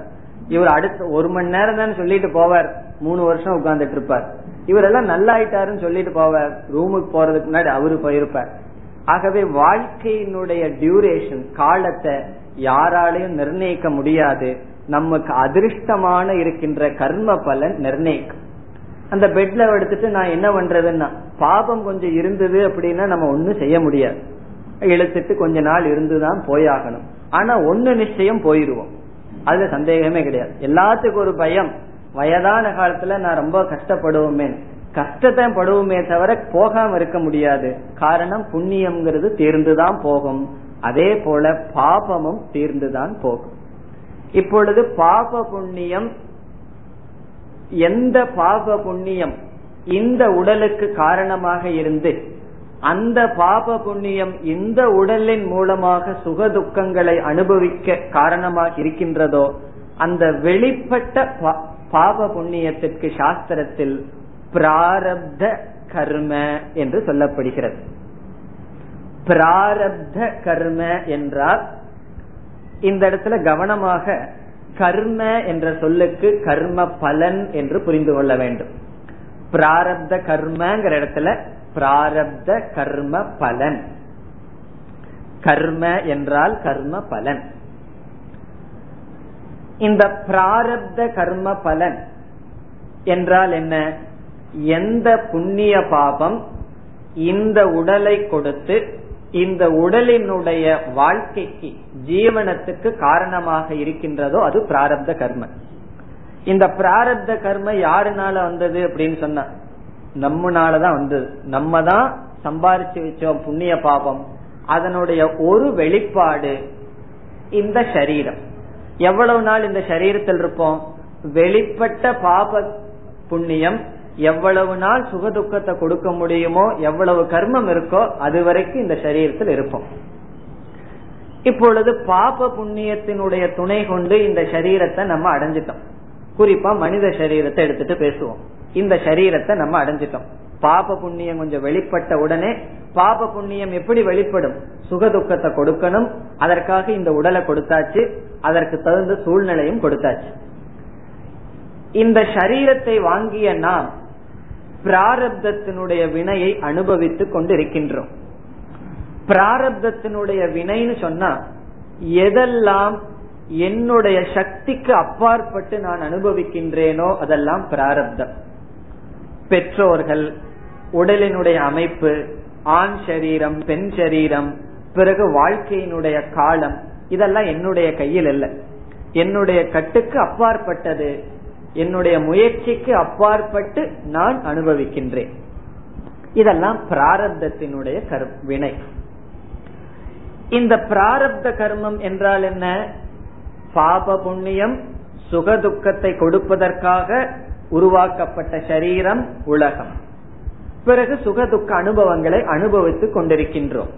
இவர் அடுத்த ஒரு மணி நேரம் தான் சொல்லிட்டு போவார். மூணு வருஷம் உட்கார்ந்துட்டு இருப்பார். இவரெல்லாம் நல்லாயிட்டாருன்னு சொல்லிட்டு போவார். ரூமுக்கு போறதுக்கு முன்னாடி அவரு போயிருப்பார். ஆகவே வாழ்க்கையினுடைய டியூரேஷன் காலத்தை யாராலையும் நிர்ணயிக்க முடியாது. நமக்கு அதிர்ஷ்டமான இருக்கின்ற கர்ம பலன் நிர்ணயிக்கும். அந்த பெட்ல எடுத்துட்டு நான் என்ன பண்றதுன்னா பாபம் கொஞ்சம் இருந்தது அப்படின்னா நம்ம ஒண்ணும் செய்ய முடியாது. இழுத்துட்டு கொஞ்ச நாள் இருந்துதான் போயாகணும். ஆனா ஒன்னு நிச்சயம் போயிருவோம். அதுல சந்தேகமே கிடையாது. எல்லாத்துக்கும் ஒரு பயம். வயதான காலத்துல நான் ரொம்ப கஷ்டப்படுவோமே கஷ்டத்தை படுவோமே தவிர போகாம இருக்க முடியாது. காரணம் புண்ணியம்ங்கிறது தீர்ந்துதான் போகும். அதே போல பாபமும் தீர்ந்துதான் போகும். இப்பொழுது பாப புண்ணியம் எந்த பாப புண்ணியம் இந்த உடலுக்கு காரணமாக இருந்து அந்த பாப புண்ணியம் இந்த உடலின் மூலமாக சுக துக்கங்களை அனுபவிக்க காரணமாக இருக்கின்றதோ அந்த வெளிப்பட்ட பாப புண்ணியத்திற்கு சாஸ்திரத்தில் பிராரப்த கர்ம என்று சொல்லப்படுகிறது. பிராரப்த கர்ம என்றால் இந்த இடத்துல கவனமாக கர்ம என்ற சொல்லுக்கு கர்ம பலன் என்று புரிந்து கொள்ள வேண்டும். பிராரப்த கர்மங்கிற இடத்துல பிராரப்த கர்ம பலன். கர்ம என்றால் கர்ம பலன். இந்த பிராரப்த கர்ம பலன் என்றால் என்ன? எந்த புண்ணிய பாபம் இந்த உடலை கொடுத்து இந்த உடலினுடைய வாழ்க்கைக்கு ஜீவனத்துக்கு காரணமாக இருக்கின்றதோ அது பிராரப்த கர்ம. இந்த பிராரப்த கர்ம யாருனால வந்தது அப்படின்னு சொன்னா நம்மனாலதான் வந்தது. நம்ம தான் சம்பாரிச்சு வச்சோம் புண்ணிய பாபம். அதனுடைய ஒரு வெளிப்பாடு இந்த சரீரம். எவ்வளவு நாள் இந்த சரீரத்தில் இருப்போம்? வெளிப்பட்ட பாப புண்ணியம் எவ்வளவு நாள் சுகதுக்கத்தை கொடுக்க முடியுமோ எவ்வளவு கர்மம் இருக்கோ அது வரைக்கும் இந்த சரீரத்தில் இருப்போம். இப்பொழுது பாப புண்ணியத்தினுடைய துணை கொண்டு இந்த சரீரத்தை நம்ம அடைஞ்சிட்டோம். குறிப்பா மனித சரீரத்தை எடுத்துட்டு பேசுவோம். இந்த சரீரத்தை நம்ம அடைஞ்சிட்டோம். பாப புண்ணியம் கொஞ்சம் வெளிப்பட்ட உடனே பாப புண்ணியம் எப்படி வெளிப்படும்? சுகதுக்கத்தை கொடுக்கணும் அதற்காக இந்த உடலை கொடுத்தாச்சு அதற்கு தகுந்த சூழ்நிலையும் கொடுத்தாச்சு. இந்த சரீரத்தை வாங்கிய நாம் பிராரப்தத்தினுடைய வினையை அனுபவித்துக் கொண்டு இருக்கின்றோம் பிராரப்தத்தினுடைய வினைன்னு சொன்னா எதெல்லாம் என்னுடைய சக்திக்கு அப்பாற்பட்டு நான் அனுபவிக்கின்றேனோ அதெல்லாம் பிராரப்தம். பெற்றோர்கள் உடலினுடைய அமைப்பு ஆண் சரீரம் பெண் சரீரம் பிறகு வாழ்க்கையினுடைய காலம் இதெல்லாம் என்னுடைய கையில் இல்லை. என்னுடைய கட்டுக்கு அப்பாற்பட்டது என்னுடைய முயற்சிக்கு அப்பாற்பட்டு நான் அனுபவிக்கின்றேன். இதெல்லாம் பிராரப்தத்தினுடைய வினை. இந்த பிராரப்த கர்மம் என்றால் என்ன? பாப புண்ணியம் சுகதுக்கத்தை கொடுப்பதற்காக உருவாக்கப்பட்ட சரீரம் உலகம். பிறகு சுகதுக்க அனுபவங்களை அனுபவித்துக் கொண்டிருக்கின்றோம்.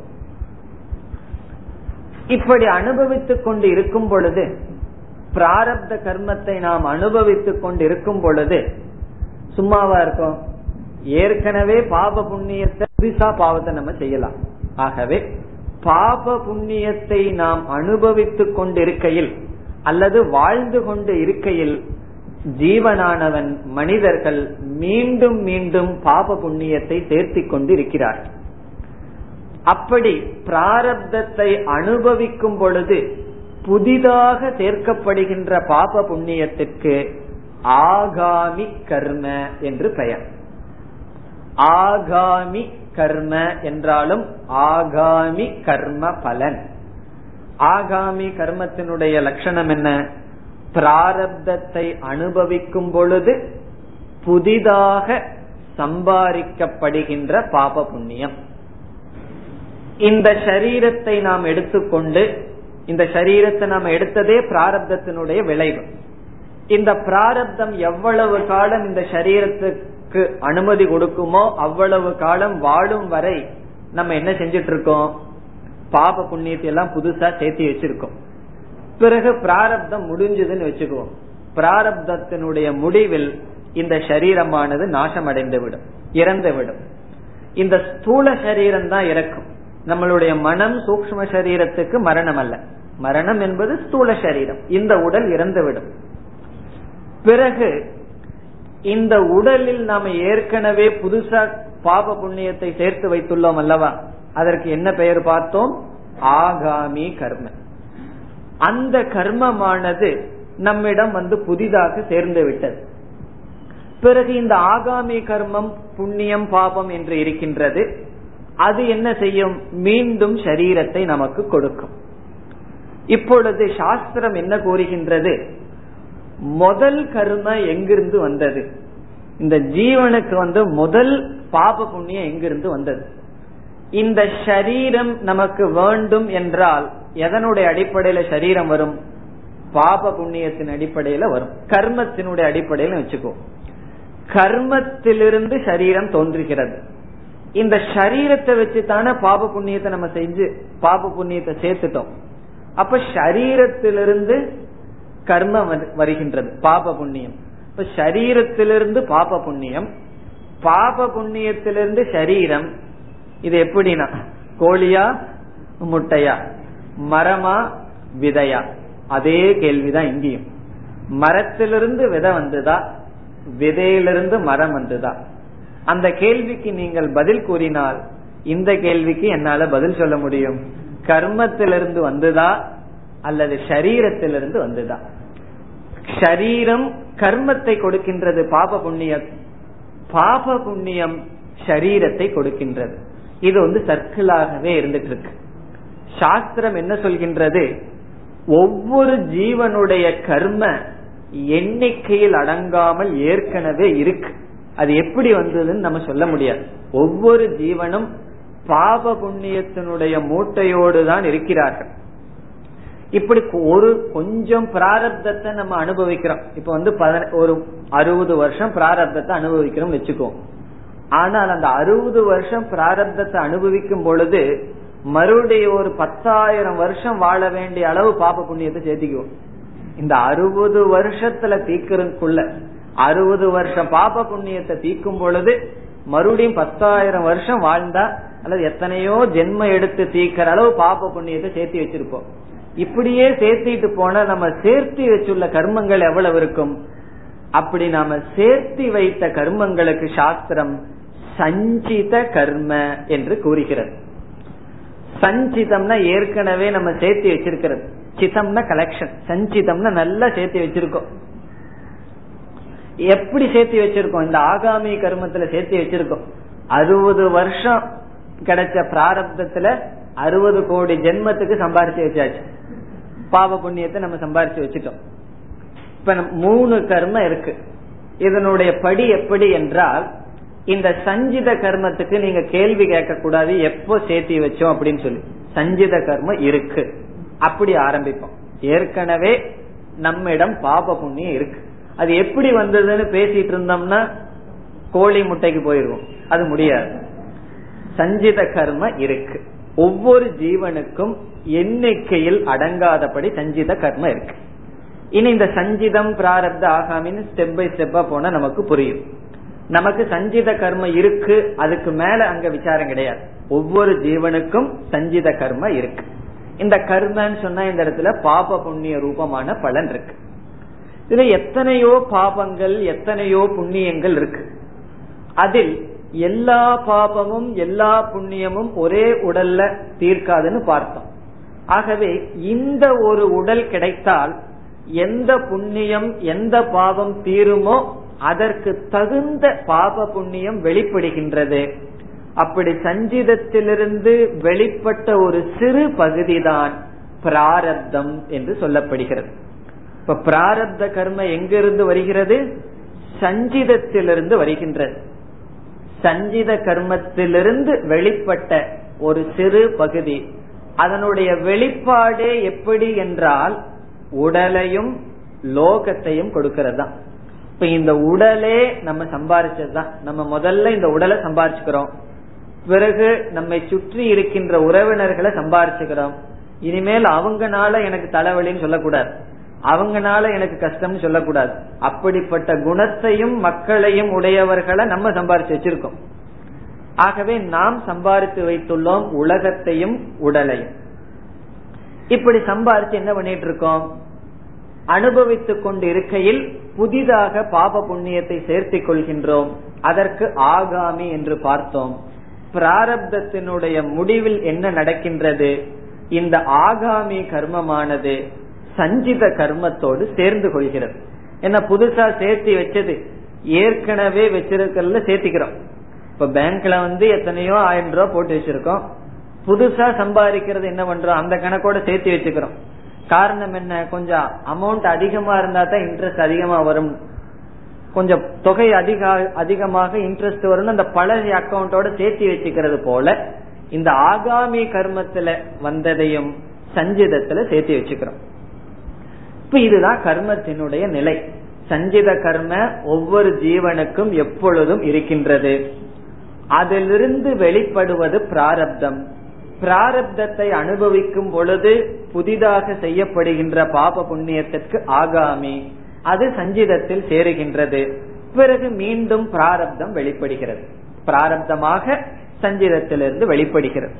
இப்படி அனுபவித்துக் கொண்டு இருக்கும் பொழுது பிராரப்த கர்மத்தை நாம் அனுபவித்துக் கொண்டு இருக்கும் பொழுது சும்மாவா இருக்கும்? ஏற்கனவே பாப புண்ணியத்தை புதுசா பாவத்தை நம்ம செய்யலாம். ஆகவே பாப புண்ணியத்தை நாம் அனுபவித்துக் கொண்டிருக்கையில் அல்லது வாழ்ந்து கொண்டு இருக்கையில் ஜீவனானவன் மனிதர்கள் மீண்டும் மீண்டும் பாப புண்ணியத்தை சேர்த்தி கொண்டு இருக்கிறார் அப்படி பிராரப்தத்தை அனுபவிக்கும் பொழுது புதிதாக சேர்க்கப்படுகின்ற பாப புண்ணியத்திற்கு ஆகாமி கர்ம என்று பெயர். ஆகாமி கர்ம என்றாலும் ஆகாமி கர்ம பலன். ஆகாமி கர்மத்தினுடைய லட்சணம் என்ன? பிராரப்தத்தை அனுபவிக்கும் பொழுது புதிதாக சம்பாதிக்கப்படுகின்ற பாப புண்ணியம் இந்த சரீரத்தை நாம் எடுத்துக்கொண்டு இந்த சரீரத்தை நாம் எடுத்ததே பிராரப்தத்தினுடைய விளைவு. இந்த பிராரப்தம் எவ்வளவு காலம் இந்த சரீரத்துக்கு அனுமதி கொடுக்குமோ அவ்வளவு காலம் வாழும் வரை நம்ம என்ன செஞ்சிட்டு இருக்கோம் பாப புண்ணியத்தை எல்லாம் புதுசா சேர்த்து வச்சிருக்கோம். பிறகு பிராரப்தம் முடிஞ்சதுன்னு வச்சுக்குவோம். பிராரப்தத்தினுடைய முடிவில் இந்த சரீரமானது நாசமடைந்து விடும் இறந்து விடும் இந்த ஸ்தூல சரீரம் தான் இறக்கும். நம்மளுடைய மனம் சூக்ம சரீரத்துக்கு மரணம் அல்ல மரணம் என்பது ஸ்தூல சரீரம். இந்த உடல் இறந்துவிடும். பிறகு இந்த உடலில் நாம ஏற்கனவே புதுசா பாப புண்ணியத்தை சேர்த்து வைத்துள்ளோம் அல்லவா? அதற்கு என்ன பெயர் பார்த்தோம்? ஆகாமி கர்மன் அந்த கர்மமானது நம்மிடம் வந்து புதிதாக சேர்ந்து விட்டது. பிறகு இந்த ஆகாமி கர்மம் புண்ணியம் பாபம் என்று இருக்கின்றது. அது என்ன செய்யும்? மீண்டும் சரீரத்தை நமக்கு கொடுக்கும். இப்பொழுது சாஸ்திரம் என்ன கூறுகின்றது? முதல் கர்ம எங்கிருந்து வந்தது? இந்த ஜீவனுக்கு வந்து முதல் பாப புண்ணியம் எங்கிருந்து வந்தது? இந்த சரீரம் நமக்கு வேண்டும் என்றால் எதனுடைய அடிப்படையில சரீரம் வரும்? பாப புண்ணியத்தின் அடிப்படையில வரும். கர்மத்தினுடைய அடிப்படையில வச்சுக்கோ. கர்மத்திலிருந்து சரீரம் தோன்றுகிறது. இந்த சரீரத்தை வச்சு தானே பாப புண்ணியத்தை நம்ம செஞ்சு பாப புண்ணியத்தை சேர்த்துட்டோம். அப்ப சரீரத்திலிருந்து கர்மம் வருகின்றது பாப புண்ணியம். இப்ப சரீரத்திலிருந்து பாப புண்ணியம் பாப புண்ணியத்திலிருந்து சரீரம் இது எப்படின்னா கோழியா முட்டையா? மரமா விதையா? அதே கேள்விதான் இங்கேயும். மரத்திலிருந்து விதை வந்ததா? விதையிலிருந்து மரம் வந்துதா? அந்த கேள்விக்கு நீங்கள் பதில் கூறினால் இந்த கேள்விக்கு என்னால பதில் சொல்ல முடியும். கர்மத்திலிருந்து வந்ததா? அல்லது சரீரத்திலிருந்து வந்ததா? ஷரீரம் கர்மத்தை கொடுக்கின்றது பாப புண்ணியம். பாப புண்ணியம் ஷரீரத்தை கொடுக்கின்றது. இது வந்து சர்க்கிளாகவே இருந்துட்டு இருக்கு. சாஸ்திரம் என்ன சொல்கின்றது? ஒவ்வொரு ஜீவனுடைய கர்ம எண்ணிக்கையில் அடங்காமல் ஏற்கனவே இருக்கு. அது எப்படி வந்ததுன்னு நம்ம சொல்ல முடியாது. ஒவ்வொரு ஜீவனும் பாப புண்ணியத்தினுடைய மூட்டையோடு தான் இருக்கிறார்கள். இப்படி ஒரு கொஞ்சம் பிராரப்தத்தை நம்ம அனுபவிக்கிறோம். இப்ப வந்து ஒரு அறுபது வருஷம் பிராரப்தத்தை அனுபவிக்கிறோம் வச்சுக்கோ. ஆனால் அந்த அறுபது வருஷம் பிராரப்தத்தை அனுபவிக்கும் பொழுது மறுபடியும் ஒரு பத்தாயிரம் வருஷம் வாழ வேண்டிய அளவு பாப புண்ணியத்தை சேர்த்திக்குவோம். இந்த அறுபது வருஷத்துல தீக்கிறதுக்குள்ள அறுபது வருஷம் பாப புண்ணியத்தை தீக்கும் பொழுது மறுபடியும் பத்தாயிரம் வருஷம் வாழ்ந்தா அல்லது எத்தனையோ ஜென்ம எடுத்து தீக்கிற அளவு பாப புண்ணியத்தை சேர்த்தி வச்சிருப்போம். இப்படியே சேர்த்திட்டு போனா நம்ம சேர்த்தி வச்சுள்ள கர்மங்கள் எவ்வளவு இருக்கும்? அப்படி நாம சேர்த்தி வைத்த கர்மங்களுக்கு சாஸ்திரம் சஞ்சித கர்ம என்று கூறுகிறது. சஞ்சிதம்னா ஏற்கனவே நம்ம சேர்த்தி வச்சிருக்கிறது. சிதம்னா கலெக்ஷன் சஞ்சிதம்னா நல்லா சேர்த்தி வச்சிருக்கோம். எப்படி சேர்த்தி வச்சிருக்கோம்? இந்த ஆகாமி கர்மத்துல சேர்த்தி வச்சிருக்கோம். அறுபது வருஷம் கிடைச்ச பிராரப்தத்துல அறுபது கோடி ஜென்மத்துக்கு சம்பாரிச்சு வச்சாச்சு. பாவ புண்ணியத்தை நம்ம சம்பாரிச்சு வச்சுட்டோம். இப்ப மூணு கர்மம் இருக்கு. இதனுடைய படி எப்படி என்றால் இந்த சஞ்சித கர்மத்துக்கு நீங்க கேள்வி கேட்க கூடாது எப்போ சேர்த்தி வச்சோம் அப்படின்னு சொல்லி. சஞ்சித கர்மம் இருக்கு. அப்படி ஆரம்பிப்போம். ஏற்கனவே நம்மிடம் பாப புண்ணியம் இருக்கு. அது எப்படி வந்ததுன்னு பேசிட்டு இருந்தோம்னா கோழி முட்டைக்கு போயிருவோம். அது முடியாது. சஞ்சித கர்ம இருக்கு. ஒவ்வொரு ஜீவனுக்கும் எண்ணிக்கையில் அடங்காதபடி சஞ்சித கர்ம இருக்கு. இனி இந்த சஞ்சிதம் பிராரப்த ஆகாமின்னு ஸ்டெப் பை ஸ்டெப்பா போனா நமக்கு புரியும். நமக்கு சஞ்சித கர்ம இருக்கு அதுக்கு மேல அங்க விசாரம் கிடையாது. ஒவ்வொரு ஜீவனுக்கும் சஞ்சித கர்ம இருக்கு. இந்த கர்மன்னு சொன்னா இந்த இடத்துல பாப புண்ணிய ரூபமான பலன் இருக்கு. இதுல எத்தனையோ பாபங்கள் எத்தனையோ புண்ணியங்கள் இருக்கு. அதில் எல்லா பாபமும் எல்லா புண்ணியமும் ஒரே உடல்ல தீர்க்காதுன்னு பார்த்தோம். ஆகவே இந்த ஒரு உடல் கிடைத்தால் எந்த புண்ணியம் எந்த பாவம் தீருமோ அதற்கு தகுந்த பாப புண்ணியம் வெளிப்படுகின்றது. அப்படி சஞ்சிதத்திலிருந்து வெளிப்பட்ட ஒரு சிறு பகுதிதான் பிராரப்தம் என்று சொல்லப்படுகிறது. இப்ப பிராரப்த கர்ம எங்கிருந்து வருகிறது? சஞ்சிதத்திலிருந்து வருகின்றது. சஞ்சித கர்மத்திலிருந்து வெளிப்பட்ட ஒரு சிறு பகுதி. அதனுடைய வெளிப்பாடே எப்படி என்றால் உடலையும் லோகத்தையும் கொடுக்கிறது தான் இப்ப இந்த உடலே நம்ம சம்பாரிச்சதுதான். நம்ம முதல்ல இந்த உடலை சம்பாரிச்சுக்கிறோம். பிறகு நம்மை சுற்றி இருக்கின்ற உறவினர்களை சம்பாரிச்சுக்கிறோம். இனிமேல் அவங்கனால எனக்கு தலைவலின்னு சொல்லக்கூடாது. அவங்கனால எனக்கு கஷ்டம்னு சொல்லக்கூடாது. அப்படிப்பட்ட குணத்தையும் மக்களையும் உடையவர்களை நம்ம சம்பாரிச்சு வச்சிருக்கோம். ஆகவே நாம் சம்பாரித்து வைத்துள்ளோம் உலகத்தையும் உடலையும். இப்படி சம்பாரிச்சு என்ன பண்ணிட்டு இருக்கோம்? அனுபவித்துக் கொண்டு இருக்கையில் புதிதாக பாப புண்ணியத்தை சேர்த்திக் கொள்கின்றோம். அதற்கு ஆகாமி என்று பார்த்தோம். பிராரப்தத்தினுடைய முடிவில் என்ன நடக்கின்றது? இந்த ஆகாமி கர்மமானது சஞ்சித கர்மத்தோடு சேர்ந்து கொள்கிறது. என்ன புதுசா சேர்த்தி வச்சது? ஏற்கனவே வச்சிருக்கிறதுல சேர்த்திக்கிறோம். இப்ப பேங்க்ல வந்து எத்தனையோ ஆயிரம் ரூபாய் போட்டு வச்சிருக்கோம். புதுசா சம்பாதிக்கிறது என்ன பண்றோம்? அந்த கணக்கோட சேர்த்து வச்சுக்கிறோம். காரணம் என்ன? கொஞ்சம் அமௌண்ட் அதிகமா இருந்தா தான் இன்ட்ரெஸ்ட் அதிகமா வரும். கொஞ்சம் தொகை அதிக அதிகமாக இன்ட்ரெஸ்ட் வரும் அந்த பழைய அக்கௌண்டோட சேர்த்து வச்சுக்கிறது போல இந்த ஆகாமி கர்மத்துல வந்ததையும் சஞ்சிதத்துல சேர்த்து வச்சுக்கிறோம். இப்ப இதுதான் கர்மத்தினுடைய நிலை. சஞ்சித கர்ம ஒவ்வொரு ஜீவனுக்கும் எப்பொழுதும் இருக்கின்றது. அதிலிருந்து வெளிப்படுவது பிராரப்தம். பிராரப்தத்தை அனுபவிக்கும் பொழுது புதிதாக செய்யப்படுகின்ற பாப புண்ணியத்திற்கு ஆகாமி அது சஞ்சிதத்தில் சேருகின்றது. பிறகு மீண்டும் பிராரப்தம் வெளிப்படுகிறது. பிராரப்தமாக சஞ்சிதத்திலிருந்து வெளிப்படுகிறது.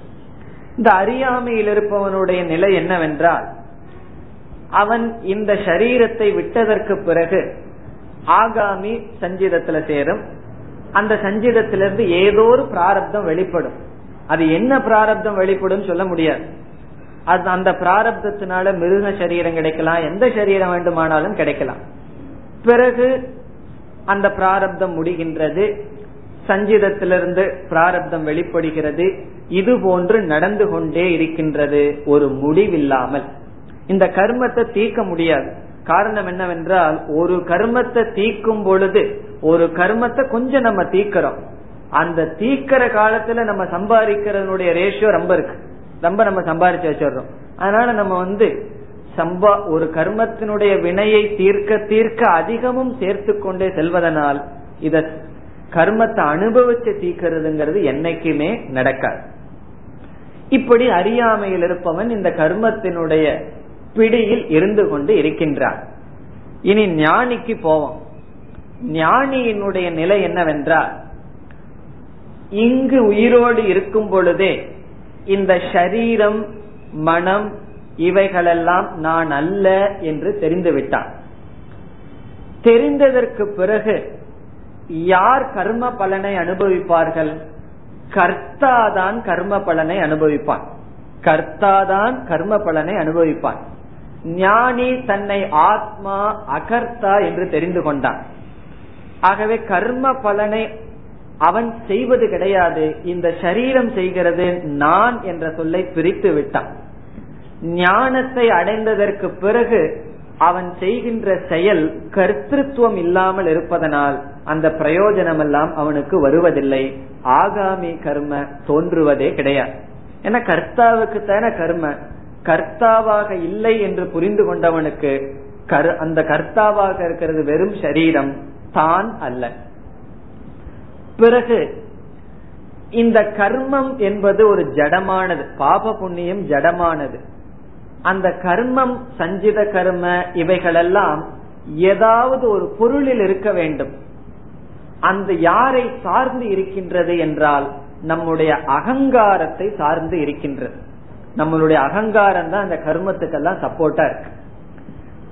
இந்த அறியாமையில் இருப்பவனுடைய நிலை என்னவென்றால் அவன் இந்த சரீரத்தை விட்டதற்கு பிறகு ஆகாமி சஞ்சிதத்துல சேரும். அந்த சஞ்சிதத்திலிருந்து ஏதோ ஒரு பிராரப்தம் வெளிப்படும். அது என்ன பிராரப்தம் வெளிப்படும் சொல்ல முடியாது. அது அந்த பிராரப்தத்தினால மிருக சரீரம் கிடைக்கலாம் எந்த சரீரம் வேண்டுமானாலும் கிடைக்கலாம். பிறகு அந்த பிராரப்தம் முடிகின்றது சஞ்சிதத்திலிருந்து பிராரப்தம் வெளிப்படுகிறது இது போன்று நடந்து கொண்டே இருக்கின்றது ஒரு முடிவில்லாமல். இந்த கர்மத்தை தீர்க்க முடியாது. காரணம் என்னவென்றால் ஒரு கர்மத்தை தீக்கும் பொழுது ஒரு கர்மத்தை கொஞ்சம் நம்ம தீக்கிறோம் அந்த தீக்கிற காலத்துல நம்ம சம்பாதிக்கிறதனுடைய ரேஷியோ ரொம்ப இருக்கு. ரொம்ப நம்ம சம்பாதிச்சு வச்சிடுறோம். அதனால நம்ம வந்து சம்பா ஒரு கர்மத்தினுடைய வினையை தீர்க்க தீர்க்க அதிகமும் சேர்த்து கொண்டே செல்வதனால் இத கர்மத்தை அனுபவிச்சு தீக்கிறதுங்கிறது என்னைக்குமே நடக்காது. இப்படி அறியாமையில் இருப்பவன் இந்த கர்மத்தினுடைய பிடியில் இருந்து கொண்டு இருக்கின்றான். இனி ஞானிக்கு போவோம். ஞானியினுடைய நிலை என்னவென்றால் இங்கு உயிரோடு இருக்கும் பொழுதே இந்த ஷரீரம் மனம் இவைகளெல்லாம் நான் அல்ல என்று தெரிந்துவிட்டான். தெரிந்ததற்கு பிறகு யார் கர்ம பலனை அனுபவிப்பார்கள்? கர்த்தா தான் கர்ம பலனை அனுபவிப்பான். கர்த்தா தான் கர்ம பலனை அனுபவிப்பான். ஞானி தன்னை ஆத்மா அகர்த்தா என்று தெரிந்து கொண்டான். ஆகவே கர்ம பலனை அவன் செய்வது கிடையாது இந்த சரீரம் செய்கிறது நான் என்ற சொல்லை பிரித்து விட்டான். ஞானத்தை அடைந்ததற்கு பிறகு அவன் செய்கின்ற செயல் கர்த்தத்துவம் இல்லாமல் இருப்பதனால் அந்த பிரயோஜனம் எல்லாம் அவனுக்கு வருவதில்லை. ஆகாமி கர்ம தோன்றுவதே கிடையாது. ஏன்னா கர்த்தாவுக்கு தான கர்ம. கர்த்தாவாக இல்லை என்று புரிந்து கொண்டவனுக்கு அந்த கர்த்தாவாக இருக்கிறது வெறும் சரீரம் தான் அல்ல. பிறகு இந்த கர்மம் என்பது ஒரு ஜடமானது. பாப புண்ணியம் ஜடமானது. அந்த கர்மம் சஞ்சித கர்ம இவைகளெல்லாம் ஏதாவது ஒரு பொருளில் இருக்க வேண்டும். அந்த யாரை சார்ந்து இருக்கின்றது என்றால் நம்முடைய அகங்காரத்தை சார்ந்து இருக்கின்றது. நம்மளுடைய அகங்காரம் தான் அந்த கர்மத்துக்கெல்லாம் சப்போர்ட்டா இருக்கு.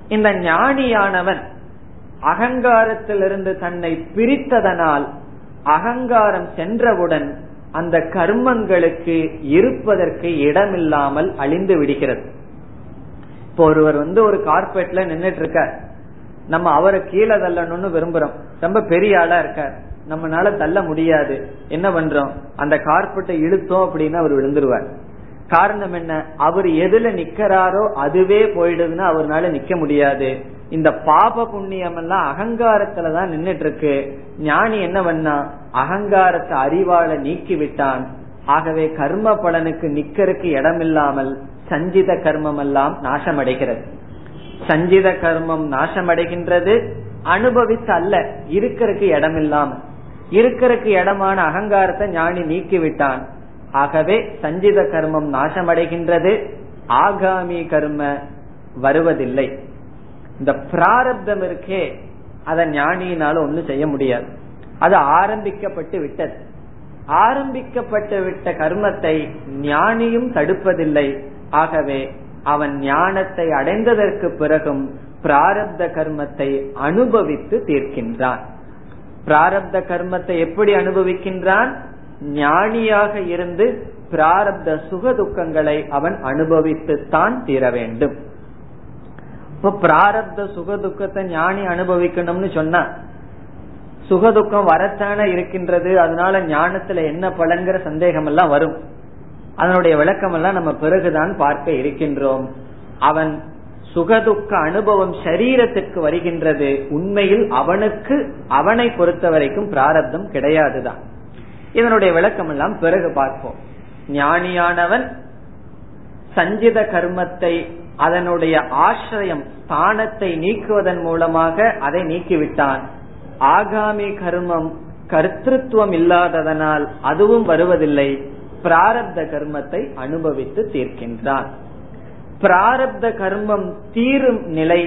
இந்த ஞானியானவன் அகங்காரத்திலிருந்து தன்னை பிரித்ததனால் அகங்காரம் சென்றவுடன் அந்த கர்மங்களுக்கு இருப்பதற்கு இடமில்லாமல் அழிந்து விடுகிறது. இப்போ ஒருவர் வந்து ஒரு கார்பெட்ல நின்றுட்டு இருக்கார் நம்ம அவரை கீழே தள்ளணும்னு விரும்புறோம். ரொம்ப பெரிய ஆளா இருக்கார். நம்மளால தள்ள முடியாது. என்ன பண்றோம்? அந்த கார்பெட்டை இழுத்தோம் அப்படின்னு அவர் விழுந்துருவார். காரணம் என்ன? அவர் எதுல நிக்கிறாரோ அதுவே போயிடுதுன்னா அவர்னால நிக்க முடியாது. இந்த பாப புண்ணியம் எல்லாம் அகங்காரத்துலதான் நின்றுட்டு இருக்கு ஞானி என்ன பண்ணா அகங்காரத்தை அறிவால நீக்கி விட்டான் ஆகவே கர்ம பலனுக்கு நிக்கருக்கு இடமில்லாமல் சஞ்சித கர்மம் எல்லாம் நாசமடைகிறது. சஞ்சித கர்மம் நாசமடைகின்றது அனுபவித்து அல்ல இருக்கிறதுக்கு இடம் இல்லாமல் இருக்கிறதுக்கு இடமான அகங்காரத்தை ஞானி நீக்கி விட்டான் ஆகவே சஞ்சித கர்மம் நாசமடைகின்றது ஆகாமி கர்ம வருவதில்லை. இந்த பிராரப்தம் இருக்கே அதை ஞானியினால ஒன்னும் செய்ய முடியாது. அது ஆரம்பிக்கப்பட்டு விட்டது. ஆரம்பிக்கப்பட்டு விட்ட கர்மத்தை ஞானியும் தடுப்பதில்லை. ஆகவே அவன் ஞானத்தை அடைந்ததற்கு பிறகும் பிராரப்த கர்மத்தை அனுபவித்து தீர்க்கின்றான். பிராரப்த கர்மத்தை எப்படி அனுபவிக்கின்றான்? ஞானியாக இருந்து பிராரப்த சுக துக்கங்களை அவன் அனுபவித்துத்தான் தீர வேண்டும். இப்ப பிராரப்த சுக துக்கத்தை ஞானி அனுபவிக்கணும்னு சொன்னா சுகதுக்கம் வரத்தான இருக்கின்றது அதனால ஞானத்துல என்ன பலன்கிற சந்தேகம் எல்லாம் வரும். அதனுடைய விளக்கம் எல்லாம் நம்ம பிறகுதான் பார்க்க இருக்கின்றோம். அவன் சுகதுக்க அனுபவம் சரீரத்திற்கு வருகின்றது உண்மையில் அவனுக்கு அவனை பொறுத்த வரைக்கும் பிராரப்தம் கிடையாதுதான். இதனுடைய விளக்கம் எல்லாம் பிறகு பார்ப்போம். ஞானியானவன் சஞ்சித கர்மத்தை அதனுடைய ஆசிரியம் ஸ்தானத்தை நீக்குவதன் மூலமாக அதை நீக்கிவிட்டான். ஆகாமி கர்மம் கர்த்தத்துவம் இல்லாததனால் அதுவும் வருவதில்லை. பிராரப்த கர்மத்தை அனுபவித்து தீர்க்கின்றான் பிராரப்த கர்மம் தீரும் நிலை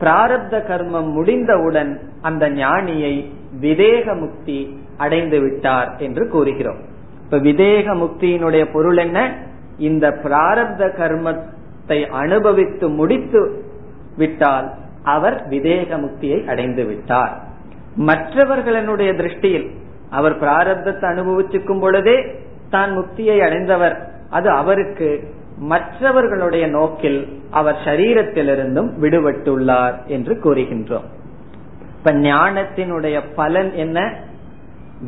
பிராரப்த கர்மம் முடிந்தவுடன் அந்த ஞானியை விதேக முக்தி அடைந்து விட்டார் என்று கூறுகிறோம். இப்ப விதேக முக்தியினுடைய பொருள் என்ன? இந்த பிராரப்த கர்மத்தை அனுபவித்து முடித்து விட்டால் அவர் விதேக முக்தியை அடைந்து விட்டார். மற்றவர்களுடைய திருஷ்டியில் அவர் பிராரப்தத்தை அனுபவிச்சுக்கும் பொழுதே தான் முக்தியை அடைந்தவர். அது அவருக்கு மற்றவர்களுடைய நோக்கில் அவர் சரீரத்திலிருந்தும் விடுபட்டுள்ளார் என்று கூறுகின்றோம். இப்ப ஞானத்தினுடைய பலன் என்ன?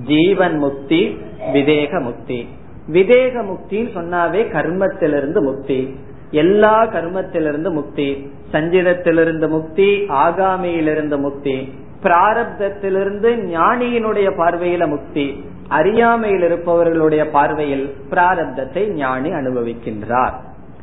ஜீவன் முக்தி விதேக முக்தி. விதேக முக்தின்னு சொன்னாவே கர்மத்திலிருந்து முக்தி. எல்லா கர்மத்திலிருந்து முக்தி சஞ்சிதத்திலிருந்து முக்தி ஆகாமியிலிருந்து முக்தி பிராரப்தத்திலிருந்து ஞானியினுடைய பார்வையில முக்தி அறியாமையில் இருப்பவர்களுடைய பார்வையில் பிராரப்தத்தை ஞானி அனுபவிக்கின்றார்.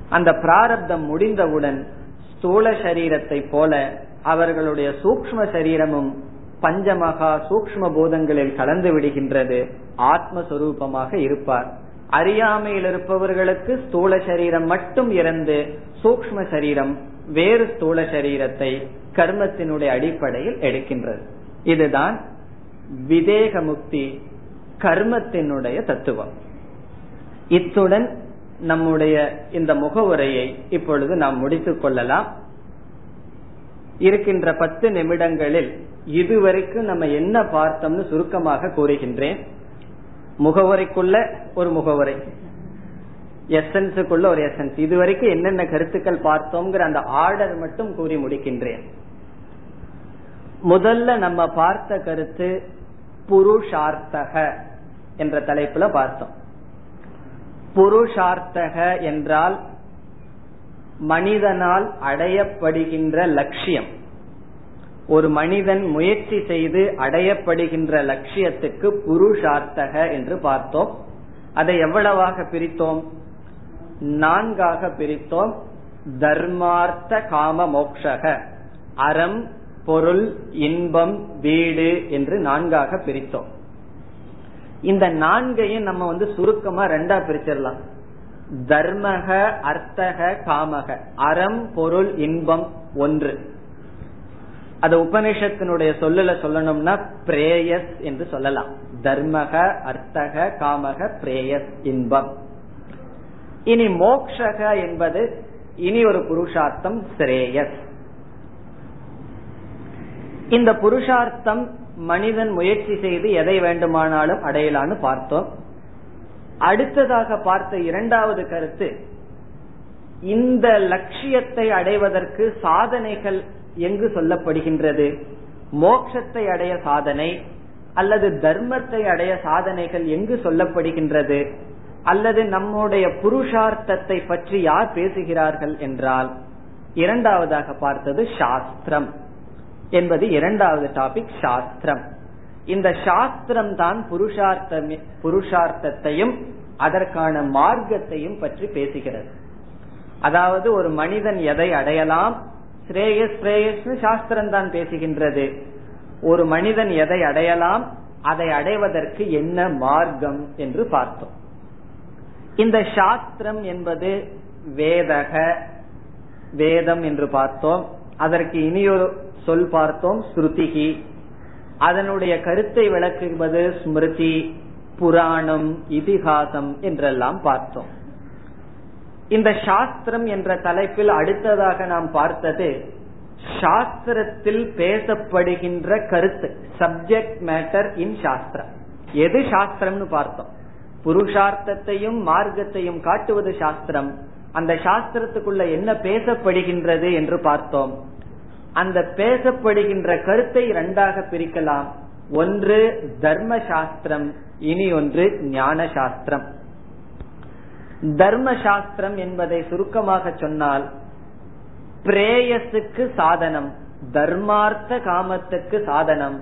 அந்த பிராரப்தம் முடிந்தவுடன் ஸ்தூல சரீரத்தை போல அவர்களுடைய சூக்ம சரீரமும் பஞ்சமகா சூக்ம பூதங்களில் கலந்து விடுகின்றது ஆத்மஸ்வரூபமாக இருப்பார். அறியாமையில் இருப்பவர்களுக்கு ஸ்தூல சரீரம் மட்டும் இறந்து சூக்ம சரீரம் வேறு ஸ்தூல சரீரத்தை கர்மத்தினுடைய அடிப்படையில் எடுக்கின்றது. இதுதான் விதேக முக்தி கர்மத்தினுடைய தத்துவம். இத்துடன் நம்முடைய இந்த முகவுரையை இப்பொழுது நாம் முடித்துக் கொள்ளலாம். இருக்கின்ற பத்து நிமிடங்களில் இதுவரைக்கும் நம்ம என்ன பார்த்தோம்னு சுருக்கமாக கூறுகின்றேன். முகவரைக்குள்ள ஒரு முகவரை. எசன்ஸுக்குள்ள ஒரு எசன்ஸ் இதுவரைக்கும் என்னென்ன கருத்துக்கள் பார்த்தோங்கிற அந்த ஆர்டர் மட்டும் கூறி முடிக்கின்றேன். முதல்ல நம்ம பார்த்த கருத்து புருஷார்த்தக என்ற தலைப்புல பார்த்தோம். புருஷார்த்தக என்றால் மனிதனால் அடையப்படுகின்ற லட்சியம். ஒரு மனிதன் முயற்சி செய்து அடையப்படுகின்ற லட்சியத்துக்கு புருஷார்த்தக என்று பார்த்தோம். அதை எவ்வளவாக பிரித்தோம்? நான்காக பிரித்தோம். தர்மார்த்த காம மோக்ஷக. அறம் பொருள் இன்பம் வீடு என்று நான்காக பிரித்தோம். இந்த நான்கையும் நம்ம வந்து சுருக்கமா ரெண்டா பிரிச்சிடலாம். தர்மக அர்த்தக காமக. அறம் பொருள் இன்பம் ஒன்று. அத உபனிஷத்தினுடைய சொல்லல சொல்லணும்னா பிரேயஸ் என்று சொல்லலாம். தர்மக அர்த்தக காமக பிரேயஸ் இன்பம். இனி மோக்ஷக என்பது இனி ஒரு புருஷார்த்தம் ஸ்ரேயஸ். இந்த புருஷார்த்தம் மனிதன் முயற்சி செய்து எதை வேண்டுமானாலும் அடையலான்னு பார்த்தோம். அடுத்ததாக பார்த்த இரண்டாவது கருத்து இந்த லட்சியத்தை அடைவதற்கு சாதனைகள் எங்கு சொல்லப்படுகின்றது? மோட்சத்தை அடைய சாதனை அல்லது தர்மத்தை அடைய சாதனைகள் எங்கு சொல்லப்படுகின்றது? அல்லது நம்முடைய புருஷார்த்தத்தை பற்றி யார் பேசுகிறார்கள் என்றால் இரண்டாவதாக பார்த்தது சாஸ்திரம். என்பது இரண்டாவது டாபிக் சாஸ்திரம். இந்த சாஸ்திரம் தான் புருஷார்த்தம் புருஷார்த்தத்தையும் அதற்கான மார்க்கத்தையும் பற்றி பேசுகிறது. அதாவது ஒரு மனிதன் எதை அடையலாம்? ஸ்ரேயஸ் பிரேயஸ்னு சாஸ்திரம் தான் பேசுகின்றது. ஒரு மனிதன் எதை அடையலாம் அதை அடைவதற்கு என்ன மார்க்கம் என்று பார்த்தோம். இந்த சாஸ்திரம் என்பது வேதக வேதம் என்று பார்த்தோம். அதற்கு இனியொரு சொல் பார்த்தோம் ஸ்ருதிகி. அதனுடைய கருத்தை விளக்குவது ஸ்மிருதி புராணம் இதிகாசம் என்றெல்லாம் பார்த்தோம். இந்த சாஸ்திரம் என்ற தலைப்பில் அடுத்ததாக நாம் பார்த்தது சாஸ்திரத்தில் பேசப்படுகின்ற கருத்து சப்ஜெக்ட் மேட்டர் இன் சாஸ்திரம். எது சாஸ்திரம்னு பார்த்தோம். புருஷார்த்தத்தையும் மார்க்கத்தையும் காட்டுவது சாஸ்திரம். அந்த சாஸ்திரத்துக்குள்ள என்ன பேசப்படுகின்றது என்று பார்த்தோம். அந்த பேசப்படுகின்ற கருத்தை இரண்டாக பிரிக்கலாம். ஒன்று தர்ம சாஸ்திரம் இனி ஒன்று ஞான சாஸ்திரம் தர்ம சாஸ்திரம் என்பதை சுருக்கமாக சொன்னால் பிரேயஸுக்கு சாதனம் தர்மார்த்த காமத்துக்கு சாதனம்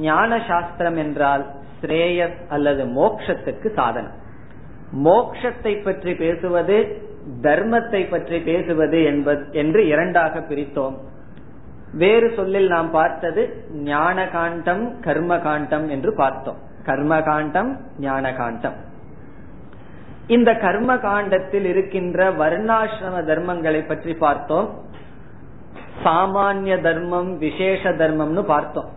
ஞான சாஸ்திரம் என்றால் ஸ்ரேயஸ் அல்லது மோக்ஷத்துக்கு சாதனம். மோக்ஷத்தை பற்றி பேசுவது தர்மத்தை பற்றி பேசுவது என்பது என்று இரண்டாக பிரித்தோம். வேறு சொல்லில் நாம் பார்த்தது ஞான காண்டம் கர்ம காண்டம் என்று பார்த்தோம். கர்ம காண்டம் ஞான காண்டம் இந்த கர்ம காண்டத்தில் இருக்கின்ற வர்ணாசிரம தர்மங்களை பற்றி பார்த்தோம். சாமானிய தர்மம் விசேஷ தர்மம்னு பார்த்தோம்.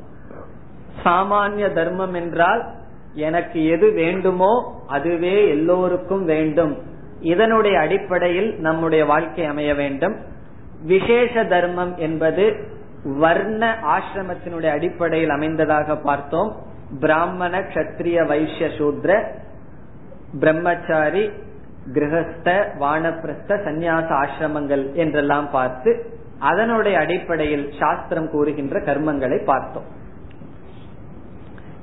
சாமானிய தர்மம் என்றால் எனக்கு எது வேண்டுமோ அதுவே எல்லோருக்கும் வேண்டும். இதனுடைய அடிப்படையில் நம்முடைய வாழ்க்கை அமைய வேண்டும். விசேஷ தர்மம் என்பது வர்ண ஆசிரமத்தினுடைய அடிப்படையில் அமைந்ததாக பார்த்தோம். பிராமண கத்திரிய வைசிய சூத்ர பிரம்மச்சாரி கிரகஸ்த வானப்பிரஸ்த சந்நியாச ஆசிரமங்கள் என்றெல்லாம் பார்த்து அதனுடைய அடிப்படையில் சாஸ்திரம் கூறுகின்ற கர்மங்களை பார்த்தோம்.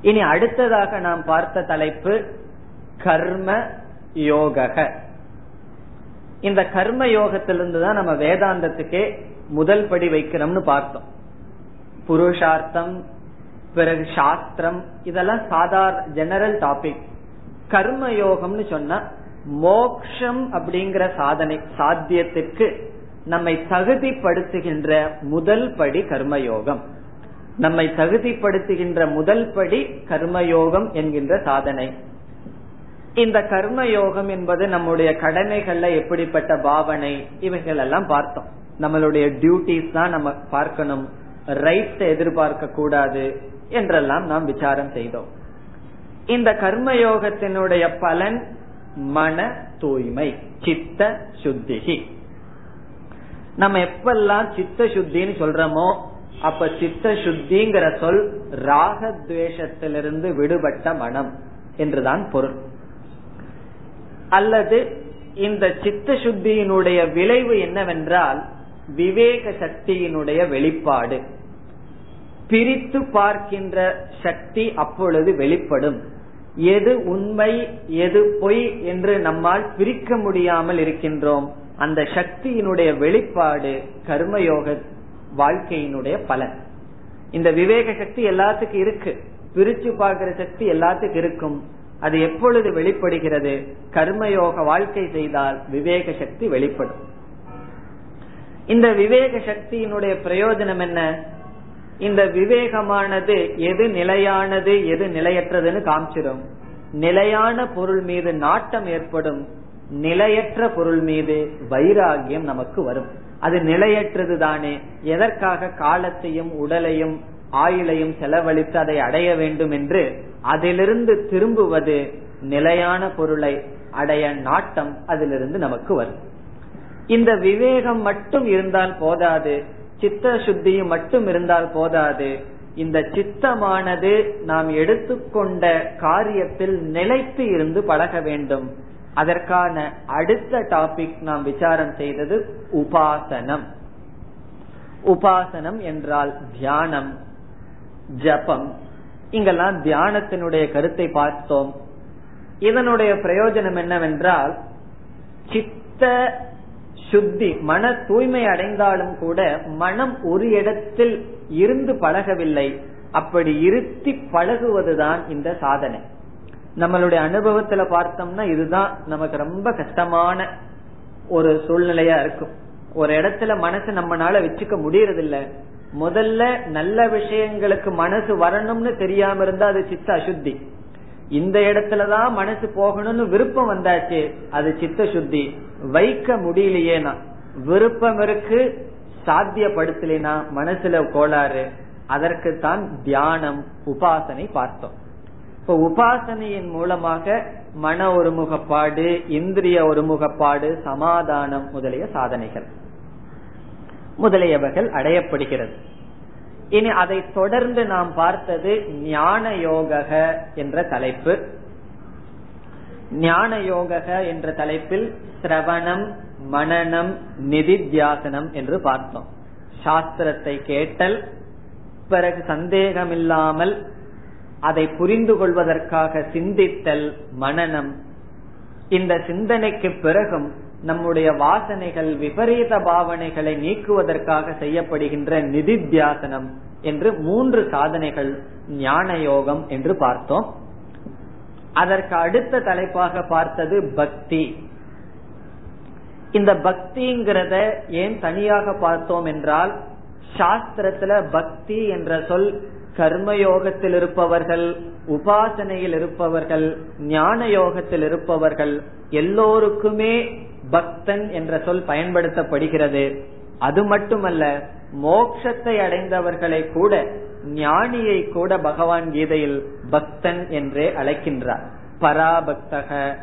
இனி அடுத்ததாக நாம் பார்த்த தலைப்பு கர்ம யோக இந்த கர்ம யோகத்திலிருந்து தான் நம்ம வேதாந்தத்துக்கே முதல் படி வைக்கிறோம்னு பார்த்தோம். புருஷார்த்தம் பிறகு சாஸ்திரம் இதெல்லாம் சாதாரண ஜெனரல் டாபிக் கர்மயோகம்னு சொன்னா மோக்ஷம் அப்படிங்கிற சாதனை சாத்தியத்திற்கு நம்மை தகுதிப்படுத்துகின்ற முதல் படி கர்மயோகம். நம்மை தகுதிப்படுத்துகின்ற முதல் படி கர்மயோகம் என்கின்ற சாதனை. இந்த கர்மயோகம் என்பது நம்முடைய கடமைகள்ல எப்படிப்பட்ட பாவனை இவைகள் எல்லாம் பார்த்தோம். நம்மளுடைய டியூட்டிஸ் தான் நம்ம பார்க்கணும். ரைட்ஸ் எதிர்பார்க்க கூடாது என்றெல்லாம் நாம் விசாரம் செய்தோம். இந்த கர்மயோகத்தினுடைய பலன் மன தூய்மை சித்த சுத்திகி. நம்ம எப்பெல்லாம் சித்த சுத்தின்னு சொல்றோமோ அப்ப சித்த சுத்திங்கிற சொல் ராகத்வேஷத்திலிருந்து விடுபட்ட மனம் என்றுதான் பொருள். அல்லது இந்த சித்த சுத்தியினுடைய விளைவு என்னவென்றால் விவேக சக்தியினுடைய வெளிப்பாடு. பிரித்து பார்க்கின்ற சக்தி அப்பொழுது வெளிப்படும். எது உண்மை எது பொய் என்று நம்மால் பிரிக்க முடியாமல் இருக்கின்றோம். அந்த சக்தியினுடைய வெளிப்பாடு கர்மயோக வாழ்க்கையினுடைய பலன். இந்த விவேக சக்தி எல்லாத்துக்கும் இருக்கு. பிரிச்சு பார்க்கிற சக்தி எல்லாத்துக்கும் இருக்கும். அது எப்பொழுது வெளிப்படுகிறது? கர்மயோக வாழ்க்கை செய்தால் விவேக சக்தி வெளிப்படும். இந்த விவேக சக்தியினுடைய பிரயோஜனம் என்ன? இந்த விவேகமானது எது நிலையானது எது நிலையற்றதுன்னு காமிச்சிடும் நிலையான பொருள் மீது நாட்டம் ஏற்படும் நிலையற்ற பொருள் மீது வைராகியம் நமக்கு வரும். அது நிலையற்றது தானே. எதற்காக காலத்தையும் உடலையும் ஆயுளையும் செலவழித்து அதை அடைய வேண்டும் என்று அதிலிருந்து திரும்புவது நிலையான பொருளை அடைய நாட்டம் அதிலிருந்து நமக்கு வரும். இந்த விவேகம் மட்டும் இருந்தால் போதாது. சித்த சுத்தியும் மட்டும் இருந்தால் போதாது. இந்த சித்தமானது நாம் எடுத்துக்கொண்ட காரியத்தில் நிலைத்து இருந்து பழக வேண்டும். அதற்கான அடுத்த டாபிக் நாம் விசாரம் செய்தது உபாசனம். உபாசனம் என்றால் தியானம் ஜபம். இங்கெல்லாம் தியானத்தினுடைய கருத்தை பார்த்தோம். இதனுடைய பிரயோஜனம் என்னவென்றால் சித்த சுத்தி மன தூய்மை அடைந்தாலும் கூட மனம் ஒரு இடத்தில் இருந்து பழகவில்லை. அப்படி இருத்தி பழகுவதுதான் இந்த சாதனை. நம்மளுடைய அனுபவத்துல பார்த்தோம்னா இதுதான் நமக்கு ரொம்ப கஷ்டமான ஒரு சூழ்நிலையா இருக்கும். ஒரு இடத்துல மனசு நம்மனால வச்சுக்க முடியறதில்ல. முதல்ல நல்ல விஷயங்களுக்கு மனசு வரணும்னு தெரியாம இருந்தா அது சித்த அசுத்தி. இந்த இடத்துலதான் மனசு போகணும்னு விருப்பம் வந்தாச்சு. அது சித்த சுத்தி வைக்க முடியலையேனா? விருப்பம் இருக்கு சாத்தியப்படுத்தலைனா மனசுல கோளாறு. அதற்கு தான் தியானம் உபாசனை பார்த்தோம். இப்ப உபாசனையின் மூலமாக மன ஒருமுகப்பாடு இந்திரிய ஒருமுகப்பாடு சமாதானம் முதலிய சாதனைகள். முதலியவர்கள் அடையப்படுகிறது. இனி அதை தொடர்ந்து நாம் பார்த்தது ஞான யோக என்ற தலைப்பு. ஞான யோக என்ற தலைப்பில் சிரவணம் மனநம் நிதித்தியாசனம் என்று பார்த்தோம். சாஸ்திரத்தை கேட்டல் பிறகு சந்தேகமில்லாமல் அதை புரிந்து கொள்வதற்காக சிந்தித்தல் மனநம் இந்த சிந்தனைக்கு பிறகும் நம்முடைய வாசனைகள் விபரீத பாவனைகளை நீக்குவதற்காக செய்யப்படுகின்ற நிதித்தியாசனம் என்று மூன்று சாதனைகள் ஞான யோகம் என்று பார்த்தோம். அதற்கு அடுத்த தலைப்பாக பார்த்தது பக்தி. இந்த பக்திங்கிறத ஏன் தனியாக பார்த்தோம் என்றால் சாஸ்திரத்துல பக்தி என்ற சொல் கர்மயோகத்தில் இருப்பவர்கள் உபாசனையில் இருப்பவர்கள் ஞான யோகத்தில் இருப்பவர்கள் எல்லோருக்குமே பக்தன் என்ற சொல் பயன்படுத்தப்படுகிறது. அது மட்டுமல்ல மோக்ஷத்தை அடைந்தவர்களை கூட ஞானியை கூட பகவான் கீதையில் பக்தன் என்றே அழைக்கின்றார். பராபக்தக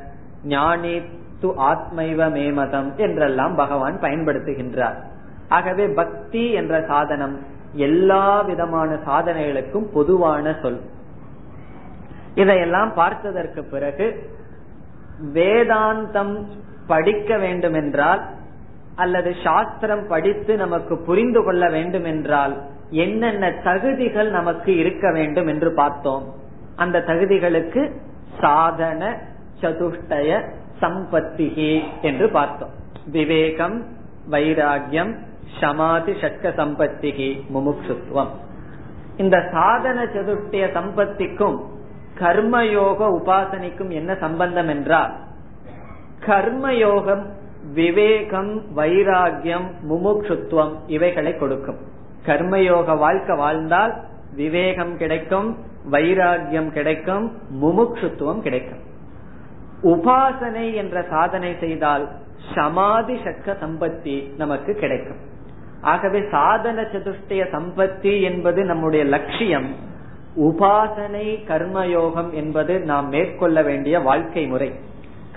ஞானி து ஆத்மைவ மேமதம் என்றெல்லாம் பகவான் பயன்படுத்துகின்றார். ஆகவே பக்தி என்ற சாதனம் எல்லா விதமான சாதனைகளுக்கும் பொதுவான சொல். இதையெல்லாம் பார்த்ததற்கு பிறகு வேதாந்தம் படிக்க வேண்டும் என்றால் அல்லது சாஸ்திரம் படித்து நமக்கு புரிந்து கொள்ள வேண்டும் என்றால் என்னென்ன தகுதிகள் நமக்கு இருக்க வேண்டும் என்று பார்த்தோம். அந்த தகுதிகளுக்கு சாதன சதுஷ்டய சம்பத்திகி என்று பார்த்தோம். விவேகம் வைராகியம் சமாதி சட்க சம்பத்திகி முமுட்சுத்துவம். இந்த சாதன சதுஷ்டய சம்பத்திக்கும் கர்மயோக உபாசனைக்கும் என்ன சம்பந்தம் என்றால் கர்மயோகம் விவேகம் வைராகியம் முமுட்சுத்துவம் இவைகளை கொடுக்கும். கர்மயோக வாழ்க்கை வாழ்ந்தால் விவேகம் கிடைக்கும் வைராகியம் கிடைக்கும் முமுட்சுத்துவம் கிடைக்கும். உபாசனை என்ற சாதனை செய்தால் சமாதி சக்க சம்பத்தி நமக்கு கிடைக்கும். ஆகவே சாதன சதுஷ்டய சம்பத்தி என்பது நம்முடைய லட்சியம். உபாசனை கர்மயோகம் என்பது நாம் மேற்கொள்ள வேண்டிய வாழ்க்கை முறை.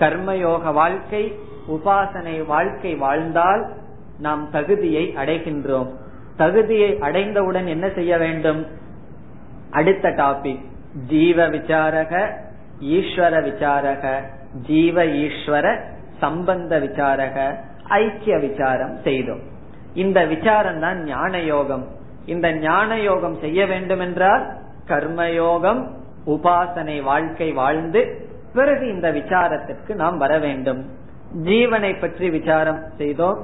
கர்மயோக வாழ்க்கை உபாசனை வாழ்க்கை வாழ்ந்தால் நாம் தகுதியை அடைகின்றோம். தகுதியை அடைந்தவுடன் என்ன செய்ய வேண்டும்? அடுத்த டாபிக் ஜீவ விசாரக ஈஸ்வர விசாரக ஜீவ ஈஸ்வர சம்பந்த விசாரக ஐக்கிய விசாரம் செய்தோம். இந்த விசாரம் தான் ஞான யோகம் இந்த ஞான யோகம் செய்ய வேண்டும் என்றால் கர்மயோகம் உபாசனை வாழ்க்கை வாழ்ந்து பிறகு இந்த விசாரத்திற்கு நாம் வர வேண்டும். ஜீவனை பற்றி விசாரம் செய்தோம்.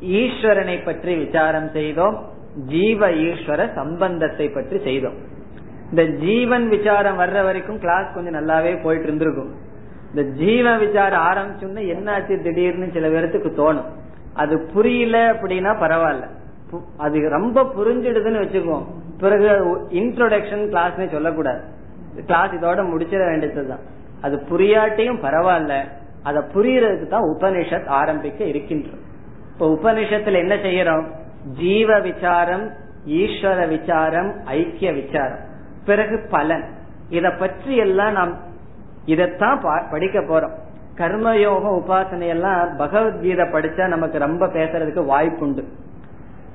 ஈஸ்வரனை பற்றி விசாரம் செய்தோம். ஜீவ ஈஸ்வர சம்பந்தத்தை பற்றி செய்தோம். இந்த ஜீவன் விசாரம் வர்ற வரைக்கும் கிளாஸ் கொஞ்சம் நல்லாவே போயிட்டு இருந்திருக்கும். இந்த ஜீவ விசாரம் ஆரம்பிச்சோம்னா என்னாச்சு திடீர்னு சில பேர்த்துக்கு தோணும். அது புரியல அப்படின்னா பரவாயில்ல. அது ரொம்ப புரிஞ்சிடுதுன்னு வச்சுக்கோம் பிறகு இன்ட்ரோடக்ஷன் கிளாஸ்னே சொல்லக்கூடாது. கிளாஸ் இதோட முடிச்சிட வேண்டியதுதான். அது புரியாட்டியும் பரவாயில்ல. அதை புரியறதுக்கு தான் உபனிஷத் ஆரம்பிக்க இருக்கின்றோம் இப்ப உபனிஷத்துல என்ன செய்யறோம்? ஜீவ விசாரம் ஈஸ்வர விசாரம் ஐக்கிய விசாரம். பிறகு பலன். இத பற்றி எல்லாம் நாம் இதத்தான் படிக்க போறோம். கர்மயோகம் உபாசனை எல்லாம் பகவத்கீதை படிச்சா நமக்கு ரொம்ப பேசுறதுக்கு வாய்ப்புண்டு.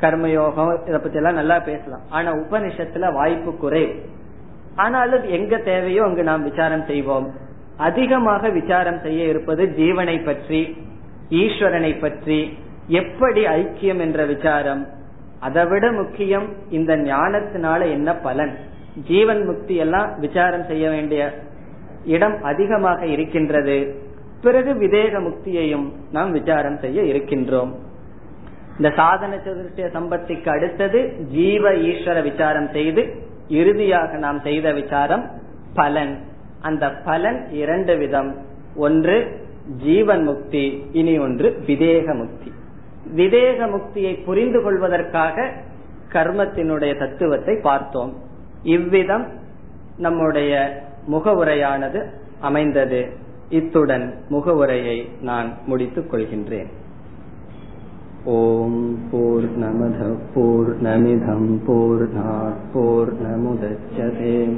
கர்மயோகம் இத பத்தி எல்லாம் நல்லா பேசலாம். ஆனா உபனிஷத்துல வாய்ப்பு குறைவு. ஆனாலும் எங்க தேவையோ அங்கு நாம் விசாரம் செய்வோம். அதிகமாக விசாரம் செய்ய இருப்பது ஜீவனை பற்றி ஈஸ்வரனை பற்றி எப்படி ஐக்கியம் என்ற விசாரம். அதைவிட முக்கியம் இந்த ஞானத்தினால என்ன பலன். ஜீவன் முக்தி எல்லாம் விசாரம் செய்ய வேண்டிய இடம் அதிகமாக இருக்கின்றது. பிறகு விதேக முக்தியையும் நாம் விசாரம் செய்ய இருக்கின்றோம். இந்த சாதன சதுர்த்திய சம்பத்திக்கு அடுத்தது ஜீவ ஈஸ்வர விசாரம் செய்து இறுதியாக நாம் செய்த விசாரம் பலன். அந்த பலன் இரண்டு விதம். ஒன்று ஜீவன் முக்தி இனி ஒன்று விதேக முக்தி. விதேக முக்தியை புரிந்து கொள்வதற்காக கர்மத்தினுடைய தத்துவத்தை பார்த்தோம். இவ்விதம் நம்முடைய முகவுரையானது அமைந்தது. இத்துடன் முகவுரையை நான் முடித்துக் கொள்கின்றேன். ஓம் போர் நமத போர் நமிதம் போர் போர் நமுதச்சதே